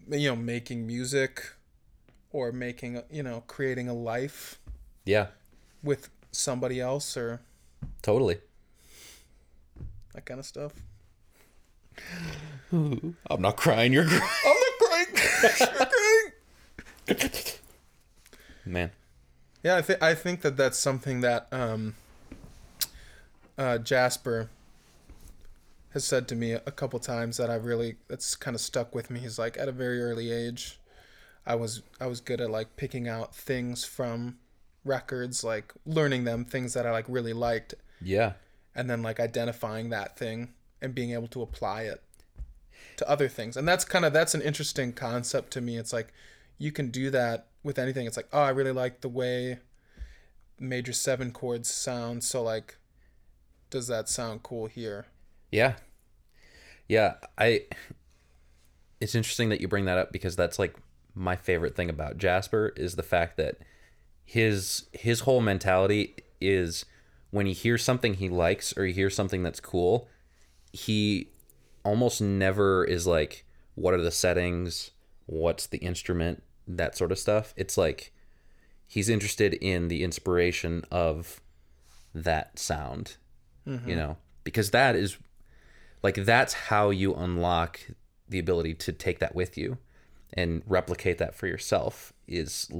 you know making music or making you know creating a life yeah. with somebody else or totally. that kind of stuff. [laughs] I'm not crying you're crying. I'm not crying. [laughs] You're crying. man. Yeah, I think I think that that's something that um, uh, Jasper has said to me a couple times that I really that's kind of stuck with me. He's like at a very early age, I was I was good at like picking out things from records, like learning them things that I like really liked, yeah and then like identifying that thing and being able to apply it to other things. And that's kind of that's an interesting concept to me. It's like you can do that with anything. It's like, oh, I really like the way major 7 chords sound, so like does that sound cool here? Yeah. Yeah, I it's interesting that you bring that up because that's like my favorite thing about Jasper is the fact that his his whole mentality is when he hears something he likes or he hears something that's cool, he almost never is like what are the settings, what's the instrument, that sort of stuff. It's like he's interested in the inspiration of that sound. You mm-hmm. know, because that is like that's how you unlock the ability to take that with you and replicate that for yourself is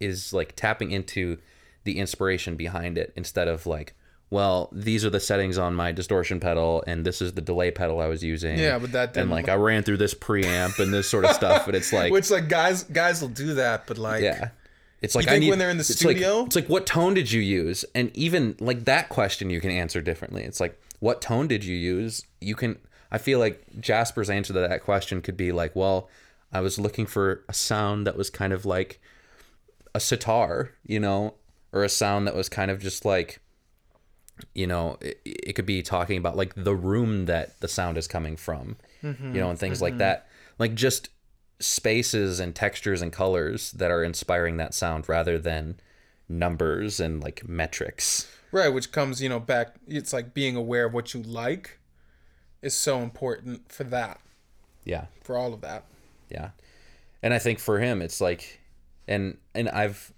is like tapping into the inspiration behind it instead of like well these are the settings on my distortion pedal and this is the delay pedal I was using Yeah, but that and didn't- like I ran through this preamp and this sort of stuff but it's like [laughs] Which like guys guys will do that, but like yeah. It's like I think need when they're in the it's like- studio? it's like what tone did you use? And even like that question you can answer differently. It's like what tone did you use? You can I feel like Jasper's answer to that question could be like, well, I was looking for a sound that was kind of like a sitar, you know, or a sound that was kind of just like you know, it, it could be talking about like the room that the sound is coming from, Mm-hmm, you know, and things like that. Like just spaces and textures and colors that are inspiring that sound rather than numbers and like metrics. Right, which comes, you know, back it's like being aware of what you like is so important for that, Yeah. for all of that. Yeah. And I think for him it's like and and I've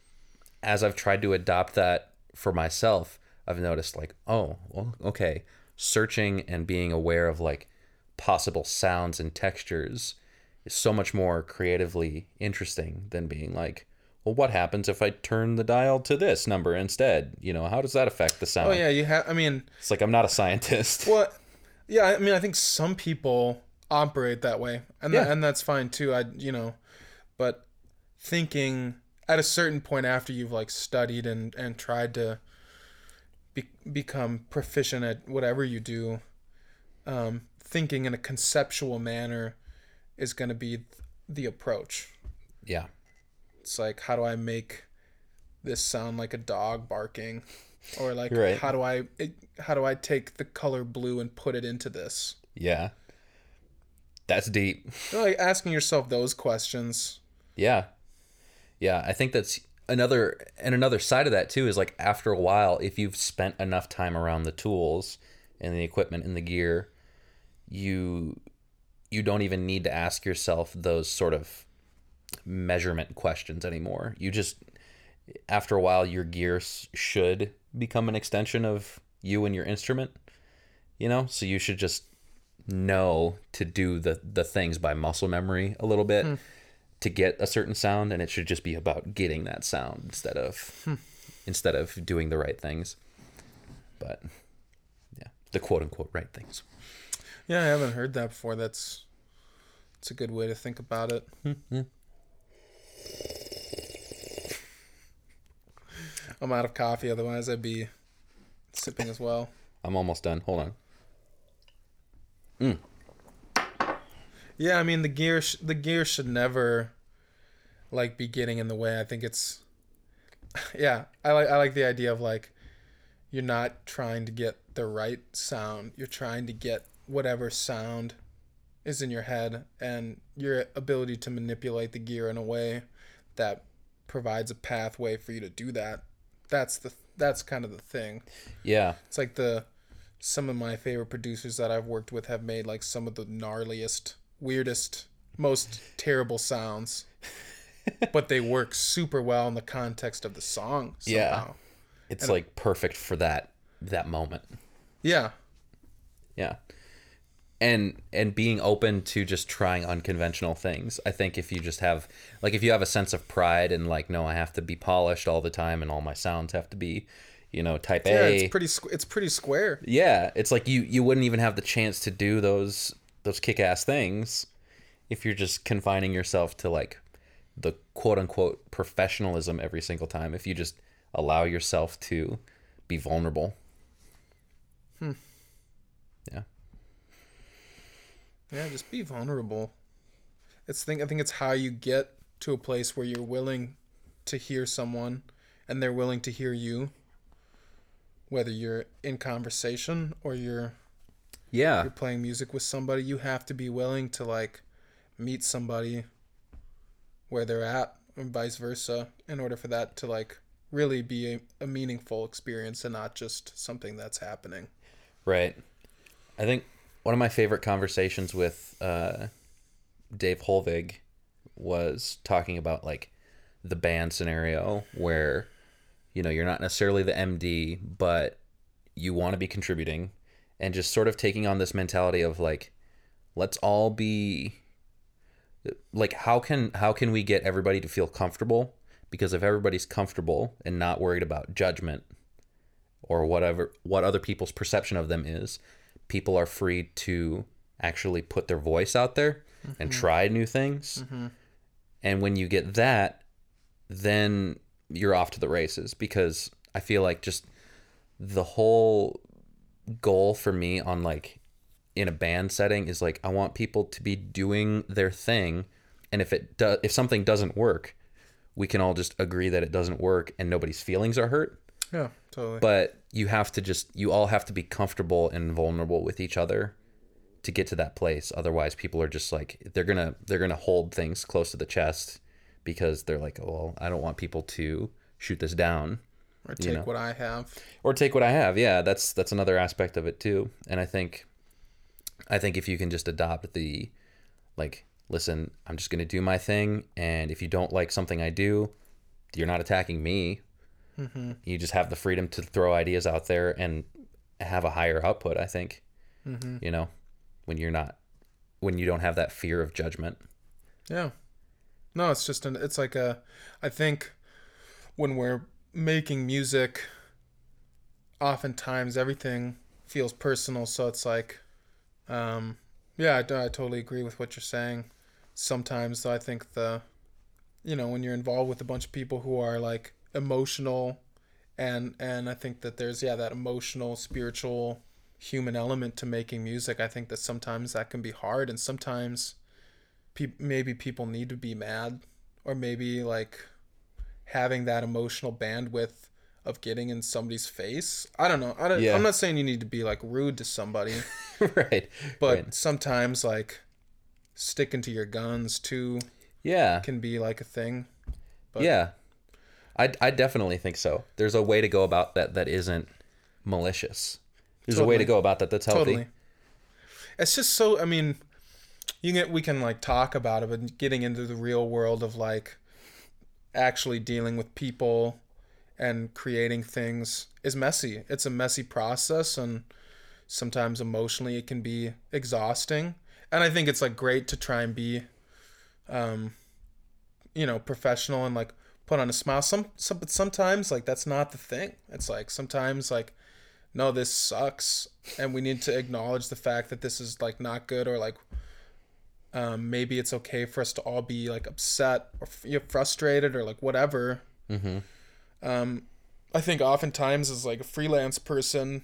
as I've tried to adopt that for myself, I've noticed like, oh, well, okay, searching and being aware of like possible sounds and textures is so much more creatively interesting than being like, well, what happens if I turn the dial to this number instead? You know, how does that affect the sound? Oh yeah, you have I mean, It's like I'm not a scientist. Well, yeah, I mean, I think some people operate that way, and Yeah. that, and that's fine too. I, you know, but thinking at a certain point after you've like studied and and tried to be, become proficient at whatever you do, um, thinking in a conceptual manner is going to be the approach. yeah. It's like, how do I make this sound like a dog barking? [laughs] Or like, right. how do I it, how do I take the color blue and put it into this? Yeah. That's deep. [laughs] You know, like asking yourself those questions. Yeah. Yeah, I think that's another and another side of that too is like after a while if you've spent enough time around the tools and the equipment and the gear, you you don't even need to ask yourself those sort of measurement questions anymore. You just after a while your gear should become an extension of you and your instrument. You know, so you should just know to do the the things by muscle memory a little bit hmm. to get a certain sound and it should just be about getting that sound instead of hmm. instead of doing the right things. But yeah, the quote unquote right things. Yeah, I haven't heard that before. That's it's a good way to think about it. Hmm, I'm out of coffee, otherwise I'd be sipping as well. I'm almost done. Hold on. Mm. Yeah, I mean the gear sh- the gear should never like be getting in the way. I think it's [laughs] yeah, I like I like the idea of like you're not trying to get the right sound. You're trying to get whatever sound is in your head and your ability to manipulate the gear in a way that provides a pathway for you to do that. That's the that's kind of the thing. Yeah. It's like the some of my favorite producers that I've worked with have made like some of the gnarliest, weirdest, most terrible sounds. [laughs] but they work super well in the context of the song Yeah. somehow. It's like perfect for that that moment. Yeah. Yeah. And and being open to just trying unconventional things. I think if you just have like if you have a sense of pride and like no I have to be polished all the time and all my sounds have to be, you know, type Yeah, A. it's pretty squ- it's pretty square. yeah, it's like you you wouldn't even have the chance to do those those kick-ass things if you're just confining yourself to like the quote unquote professionalism every single time if you just allow yourself to be vulnerable. Hmm. Yeah. Yeah, just be vulnerable. It's think I think it's how you get to a place where you're willing to hear someone and they're willing to hear you. Whether you're in conversation or you're Yeah. you're playing music with somebody, you have to be willing to like meet somebody where they're at and vice versa in order for that to like really be a, a meaningful experience and not just something that's happening. Right. I think one of my favorite conversations with uh, Dave Holvig was talking about like the band scenario where you know you're not necessarily the MD, but you want to be contributing and just sort of taking on this mentality of like let's all be like how can how can we get everybody to feel comfortable? Because if everybody's comfortable and not worried about judgment or whatever what other people's perception of them is people are free to actually put their voice out there and mm-hmm. try new things. Mm-hmm. And when you get that then you're off to the races because i feel like just the whole goal for me on like in a band setting is like i want people to be doing their thing. And if it does if something doesn't work we can all just agree that it doesn't work and nobody's feelings are hurt. Yeah, totally. but you have to just you all have to be comfortable and vulnerable with each other to get to that place otherwise people are just like they're gonna they're gonna hold things close to the chest because they're like oh well i don't want people to shoot this down or take know. what I have. or take what i have yeah that's that's another aspect of it too and i think i think if you can just adopt the like listen i'm just gonna do my thing and if you don't like something i do you're not attacking me you just have the freedom to throw ideas out there and have a higher output i think. You know when you're not when you don't have that fear of judgment. Yeah. No, it's just an it's like a I think when we're making music oftentimes everything feels personal. So it's like um yeah, I, I totally agree with what you're saying. Sometimes though I think the you know, when you're involved with a bunch of people who are like emotional and and I think that there's yeah, that emotional, spiritual, human element to making music. I think that sometimes that can be hard and sometimes pe- maybe people need to be mad or maybe like having that emotional bandwidth of getting in somebody's face. I don't know. I don't, Yeah. I'm not saying you need to be like rude to somebody, [laughs] right but Right. sometimes like sticking to your guns too yeah can be like a thing. but- yeah I, I definitely think so there's a way to go about that that isn't malicious there's a way to go about that that's healthy Totally. It's just so I mean, you get we can like talk about it, but getting into the real world of like actually dealing with people and creating things is messy. It's a messy process and sometimes emotionally it can be exhausting. And I think it's like great to try and be um you know, professional and like put on a smile. Some some but sometimes like that's not the thing. It's like sometimes like no, this sucks and we need to acknowledge the fact that this is like not good or like um, maybe it's okay for us to all be like upset or f- frustrated or like whatever. Mm-hmm. Um, I think oftentimes as like a freelance person,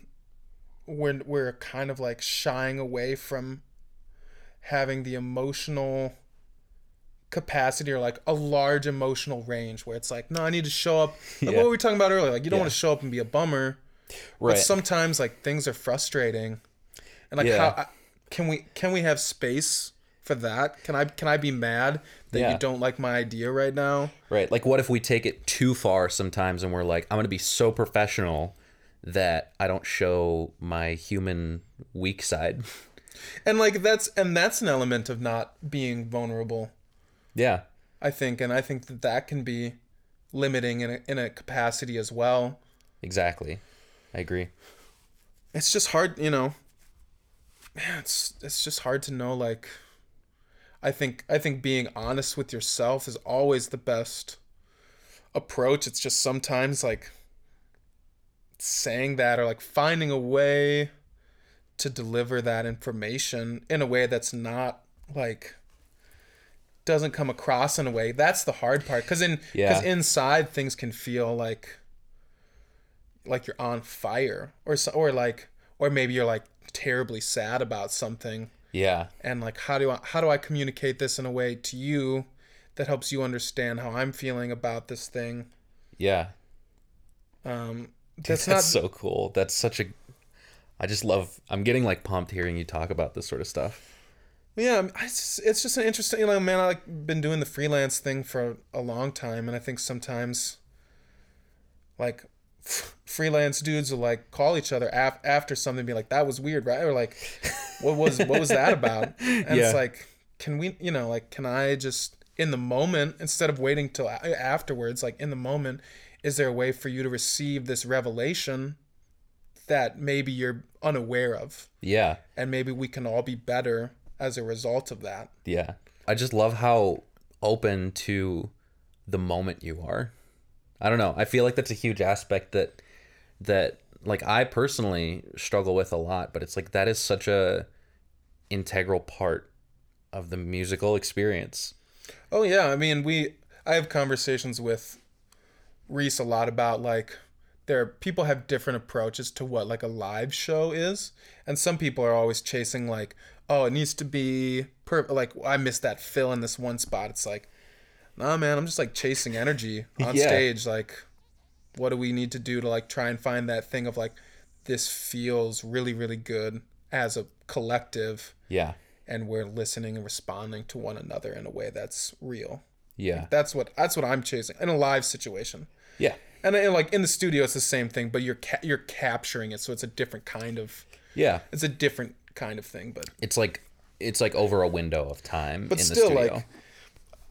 we're we're kind of like shying away from having the emotional capacity or like a large emotional range where it's like, no, I need to show up. [laughs] Like Yeah. what we were talking about earlier, like you don't Yeah. want to show up and be a bummer. Right. But sometimes like things are frustrating, and like Yeah. how can we can we have space for that? Can I can I be mad that Yeah. you don't like my idea right now? Right. Like, what if we take it too far sometimes and we're like, I'm going to be so professional that I don't show my human weak side? And like that's and that's an element of not being vulnerable. Yeah. I think, and I think that that can be limiting in a, in a capacity as well. Exactly. I agree. It's just hard, you know. Man, it's it's just hard to know. Like, I think I think being honest with yourself is always the best approach. It's just sometimes like saying that or like finding a way to deliver that information in a way that's not like doesn't come across in a way that's the hard part because in because Yeah. inside things can feel like like you're on fire or so, or like or maybe you're like terribly sad about something Yeah. and like how do I how do I communicate this in a way to you that helps you understand how I'm feeling about this thing Yeah. um That's, that's, not so cool. That's such a. I just love. I'm getting like pumped hearing you talk about this sort of stuff. Yeah, just, it's just an interesting. You know, man, I like been doing the freelance thing for a long time, and I think sometimes, like, f- freelance dudes will like call each other af- after something, and be like, "That was weird, right?" Or like, "What was what was that about?" [laughs] And Yeah. it's like, can we, you know, like, can I just in the moment instead of waiting till a- afterwards, like in the moment, is there a way for you to receive this revelation that maybe you're unaware of, Yeah. and maybe we can all be better as a result of that. Yeah. I just love how open to the moment you are. I don't know. I feel like that's a huge aspect that that like I personally struggle with a lot, but it's like that is such a integral part of the musical experience. Oh yeah, I mean we I have conversations with Reese a lot about like there people have different approaches to what like a live show is, and some people are always chasing like oh it needs to be per like I missed that fill in this one spot. It's like nah man, I'm just like chasing energy [laughs] on Yeah. stage. Like what do we need to do to like try and find that thing of like this feels really really good as a collective Yeah. and we're listening and responding to one another in a way that's real. Yeah. That's what that's what I'm chasing in a live situation. Yeah. And, then, like in the studio, it's the same thing, but you're ca- you're capturing it, so it's a different kind of Yeah. it's a different kind of thing. But It's like it's like over a window of time but in still, the studio. like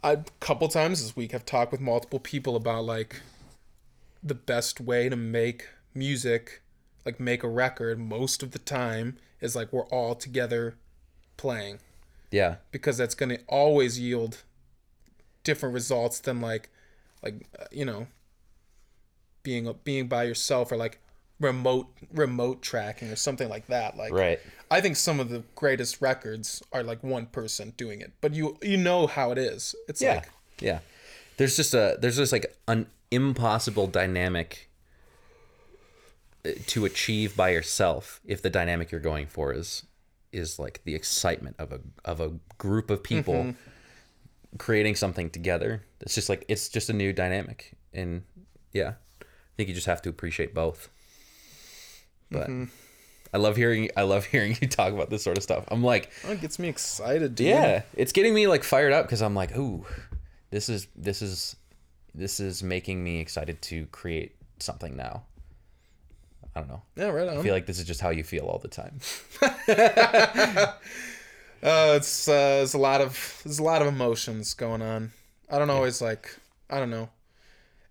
I a couple times this week have talked with multiple people about like the best way to make music, like make a record. Most of the time is like we're all together playing. yeah. because that's going to always yield different results than like like uh, you know being being by yourself or like remote remote tracking or something like that like Right. i think some of the greatest records are like one person doing it but you you know how it is it's Yeah. like yeah. There's just a there's just like an impossible dynamic uh, to achieve by yourself if the dynamic you're going for is is like the excitement of a of a group of people Mm-hmm. creating something together. It's just like it's just a new dynamic and yeah. I think you just have to appreciate both. But Mm-hmm. I love hearing I love [laughs] hearing you talk about this sort of stuff. I'm like oh, it gets me excited dude yeah, it's getting me like fired up because I'm like, ooh, this is this is this is making me excited to create something now. I don't know. yeah right on I feel like this is just how you feel all the time. Uh, [laughs] it's uh, there's a lot of there's a lot of emotions going on. I don't always like I don't know.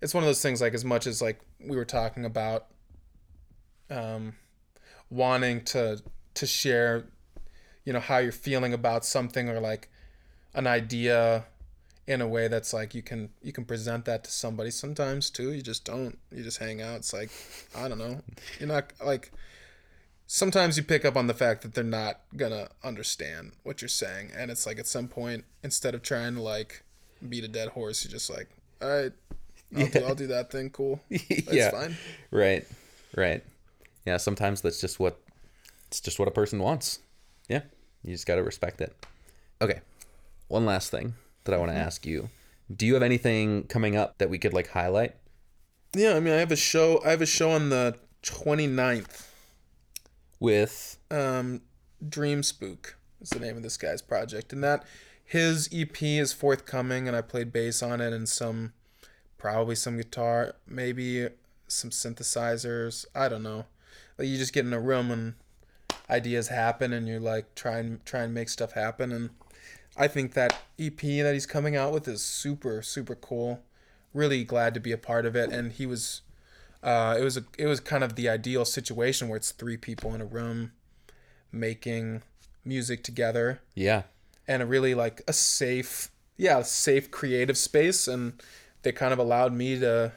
it's one of those things like as much as like we were talking about um wanting to to share you know how you're feeling about something or like an idea in a way that's like you can you can present that to somebody. Sometimes too you just don't. You just hang out. It's like i don't know. You're not like sometimes you pick up on the fact that they're not gonna understand what you're saying. And it's like at some point instead of trying to like beat a dead horse you're just like all right i'll, do, I'll [laughs] do that thing. Cool. [laughs] That's yeah. fine. Right. Right. Yeah, sometimes that's just what it's just what a person wants. Yeah. You just got to respect it. Okay. One last thing that I want to ask you. Do you have anything coming up that we could like highlight? yeah i mean i have a show i have a show on the 29th With um, Dream Spook is the name of this guy's project, and that his EP is forthcoming, and I played bass on it and some, probably some guitar, maybe some synthesizers. I don't know. Like you just get in a room and ideas happen, and you're like try and try and make stuff happen, and I think that EP that he's coming out with is super super cool. Really glad to be a part of it, and he was uh, it was a, it was kind of the ideal situation where it's three people in a room making music together. Yeah. and a really like a safe yeah safe creative space. And they kind of allowed me to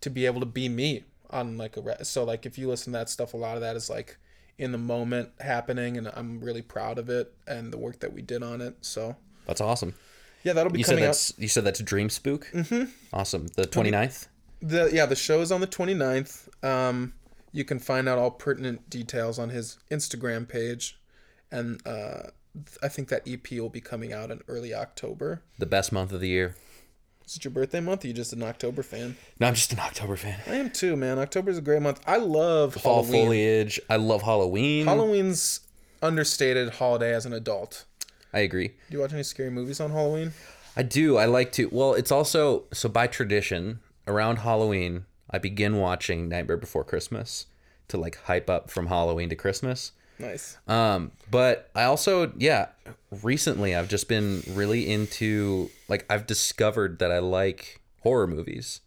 to be able to be me on like a re- so like if you listen to that stuff a lot of that is like in the moment happening and I'm really proud of it and the work that we did on it so That's awesome. yeah that'll be You said coming out you said that's Dream Spook? Mm-hmm. Awesome. The 29th? The yeah, the show is on the 29th. Um, you can find out all pertinent details on his Instagram page, and uh, I think that EP will be coming out in early October. The best month of the year. Is it your birthday month? Or you just an October fan? No, I'm just an October fan. I am too, man. October is a great month. I love Fall Halloween. foliage. I love Halloween. Halloween's understated holiday as an adult. I agree. Do you watch any scary movies on Halloween? I do. I like to. Well, it's also so by tradition around Halloween, I begin watching Nightmare Before Christmas to like hype up from Halloween to Christmas. Nice. Um, but I also, yeah, recently I've just been really into like I've discovered that I like horror movies.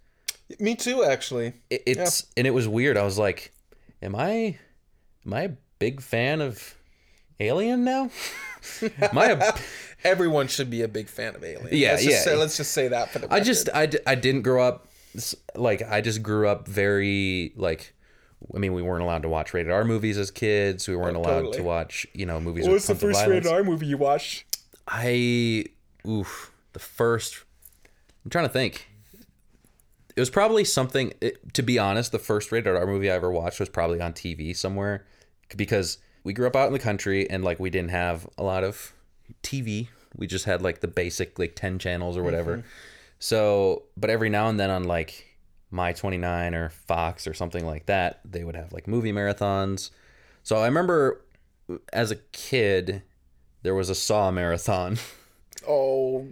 Me too, actually. It, it's and it was weird. I was like, am I, am I a big fan of Alien now? [laughs] am I a [laughs] Everyone should be a big fan of Alien. Yeah, let's just yeah. Say, let's just say that for the. I Record. just I, d- I didn't grow up like I just grew up very like I mean we weren't allowed to watch rated R movies as kids. We weren't oh, allowed totally. to watch you know movies What was the first rated R movie you watched? I oof the first. I'm trying to think. It was probably something. It, to be honest, the first rated R movie I ever watched was probably on TV somewhere, because we grew up out in the country and like we didn't have a lot of TV. We just had like the basic like ten channels or whatever. Mm-hmm. So, but every now and then on like My 29 or Fox or something like that, they would have like movie marathons. So I remember as a kid, there was a Saw marathon. [laughs] Oh,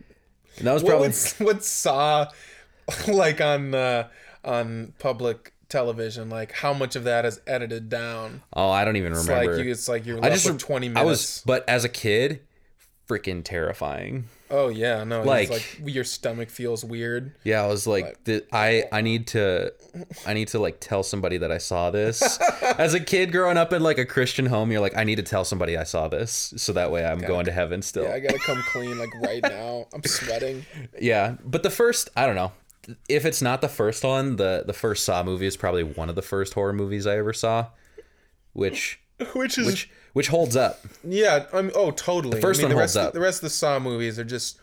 And that was probably would, what Saw [laughs] like on uh, on public television? Like how much of that is edited down? oh, I don't even It's remember. like you, it's like you're I just with twenty minutes. I was, but as a kid, freaking terrifying. oh yeah, no, like- it's like your stomach feels weird. Yeah, I was like, I I need to, I need to like tell somebody that I saw this. [laughs] as a kid growing up in like a Christian home, you're like, I need to tell somebody I saw this, so that way I'm going to heaven still. Yeah, I gotta come clean like right now. I'm sweating. [laughs] Yeah, but the first, I don't know. If it's not the first one, the the first Saw movie is probably one of the first horror movies I ever saw, which [laughs] Which is which which holds up. yeah. I'm oh totally. The first I mean, one the holds rest up. the rest of the Saw movies are just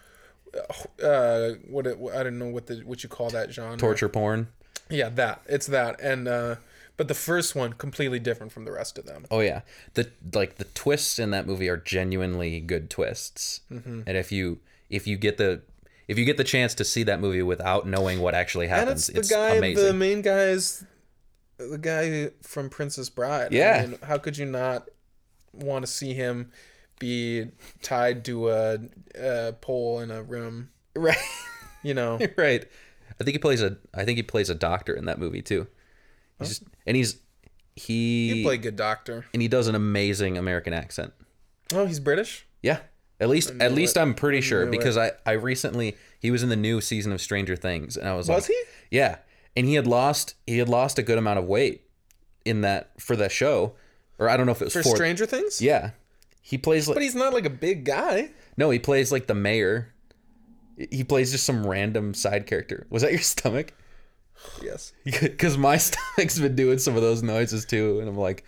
uh what it, I don't know what the what you call that genre. Torture porn. Yeah, that it's that and uh but the first one completely different from the rest of them. Oh yeah, the like the twists in that movie are genuinely good twists, Mm-hmm. and if you if you get the if you get the chance to see that movie without knowing what actually happens, it's it's, the guy, amazing. the main guy is the guy from Princess Bride. Yeah. I mean, how could you not want to see him be tied to a, a pole in a room? [laughs] right, You know, [laughs] right. I think he plays a I think he plays a doctor in that movie too. He's just and he's he, he played good doctor. and he does an amazing American accent. Oh, he's British. Yeah. At least at least I'm pretty sure because I I recently he was in the new season of Stranger Things and I was, Was like he? Yeah, and he had lost he had lost a good amount of weight in that for that show, or I don't know if it was For Stranger Things? Yeah, he plays like But he's not like a big guy. no, he plays like the mayor. He plays just some random side character. Was that your [laughs] stomach? Yes. [laughs] Because my [laughs] stomach's been doing some of those noises too, and I'm like,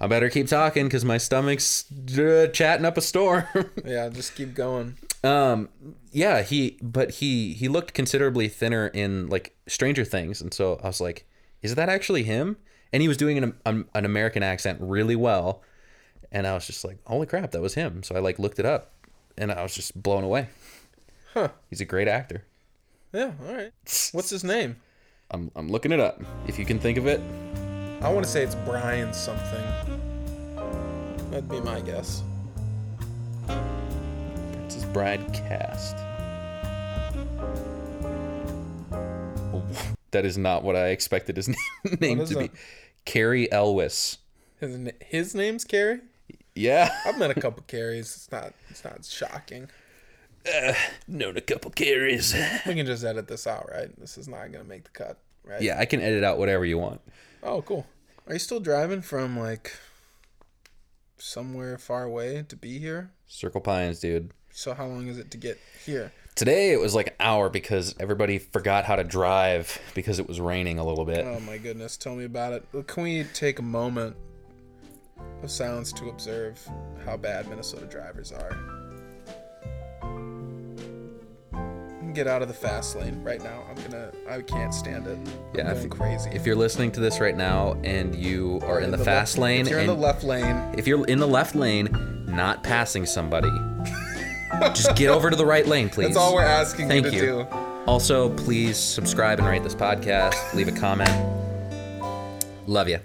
I better keep talking because my stomach's uh, chatting up a storm. Yeah, just keep going. um, yeah, he but he he looked considerably thinner in like Stranger Things, and so I was like, is that actually him? And he was doing an an, an American accent really well, and I was just like, holy crap, that was him. So I like looked it up, and I was just blown away. Huh. He's a great actor. Yeah, all right. [laughs] What's his name? I'm I'm looking it up. If you can think of it, I want to say it's Brian something. That'd be my guess. Princess Bride cast. That is not what I expected his [laughs] name to be. Cary Elwes. His his name's Cary. Yeah. I've met a [laughs] couple Carries. It's not it's not shocking. Uh, known a couple Carries. We can just edit this out, right? This is not gonna make the cut, right? Yeah, I can edit out whatever you want. Oh, cool. Are you still driving from like somewhere far away to be here? Circle Pines, dude. So how long is it to get here? Today it was like an hour because everybody forgot how to drive because it was raining a little bit. Oh my goodness, tell me about it. Can we take a moment of silence to observe how bad Minnesota drivers are? Get out of the fast lane right now. I'm gonna. I can't stand it. I'm Yeah, if- crazy. If you're listening to this right now and you are in the, fast left- lane if you're in the left lane, if you're in the left lane, not passing somebody, just get over to the right lane, please. that's all we're asking Thank you to you. do. Also, please subscribe and rate this podcast. Leave a comment. Love you.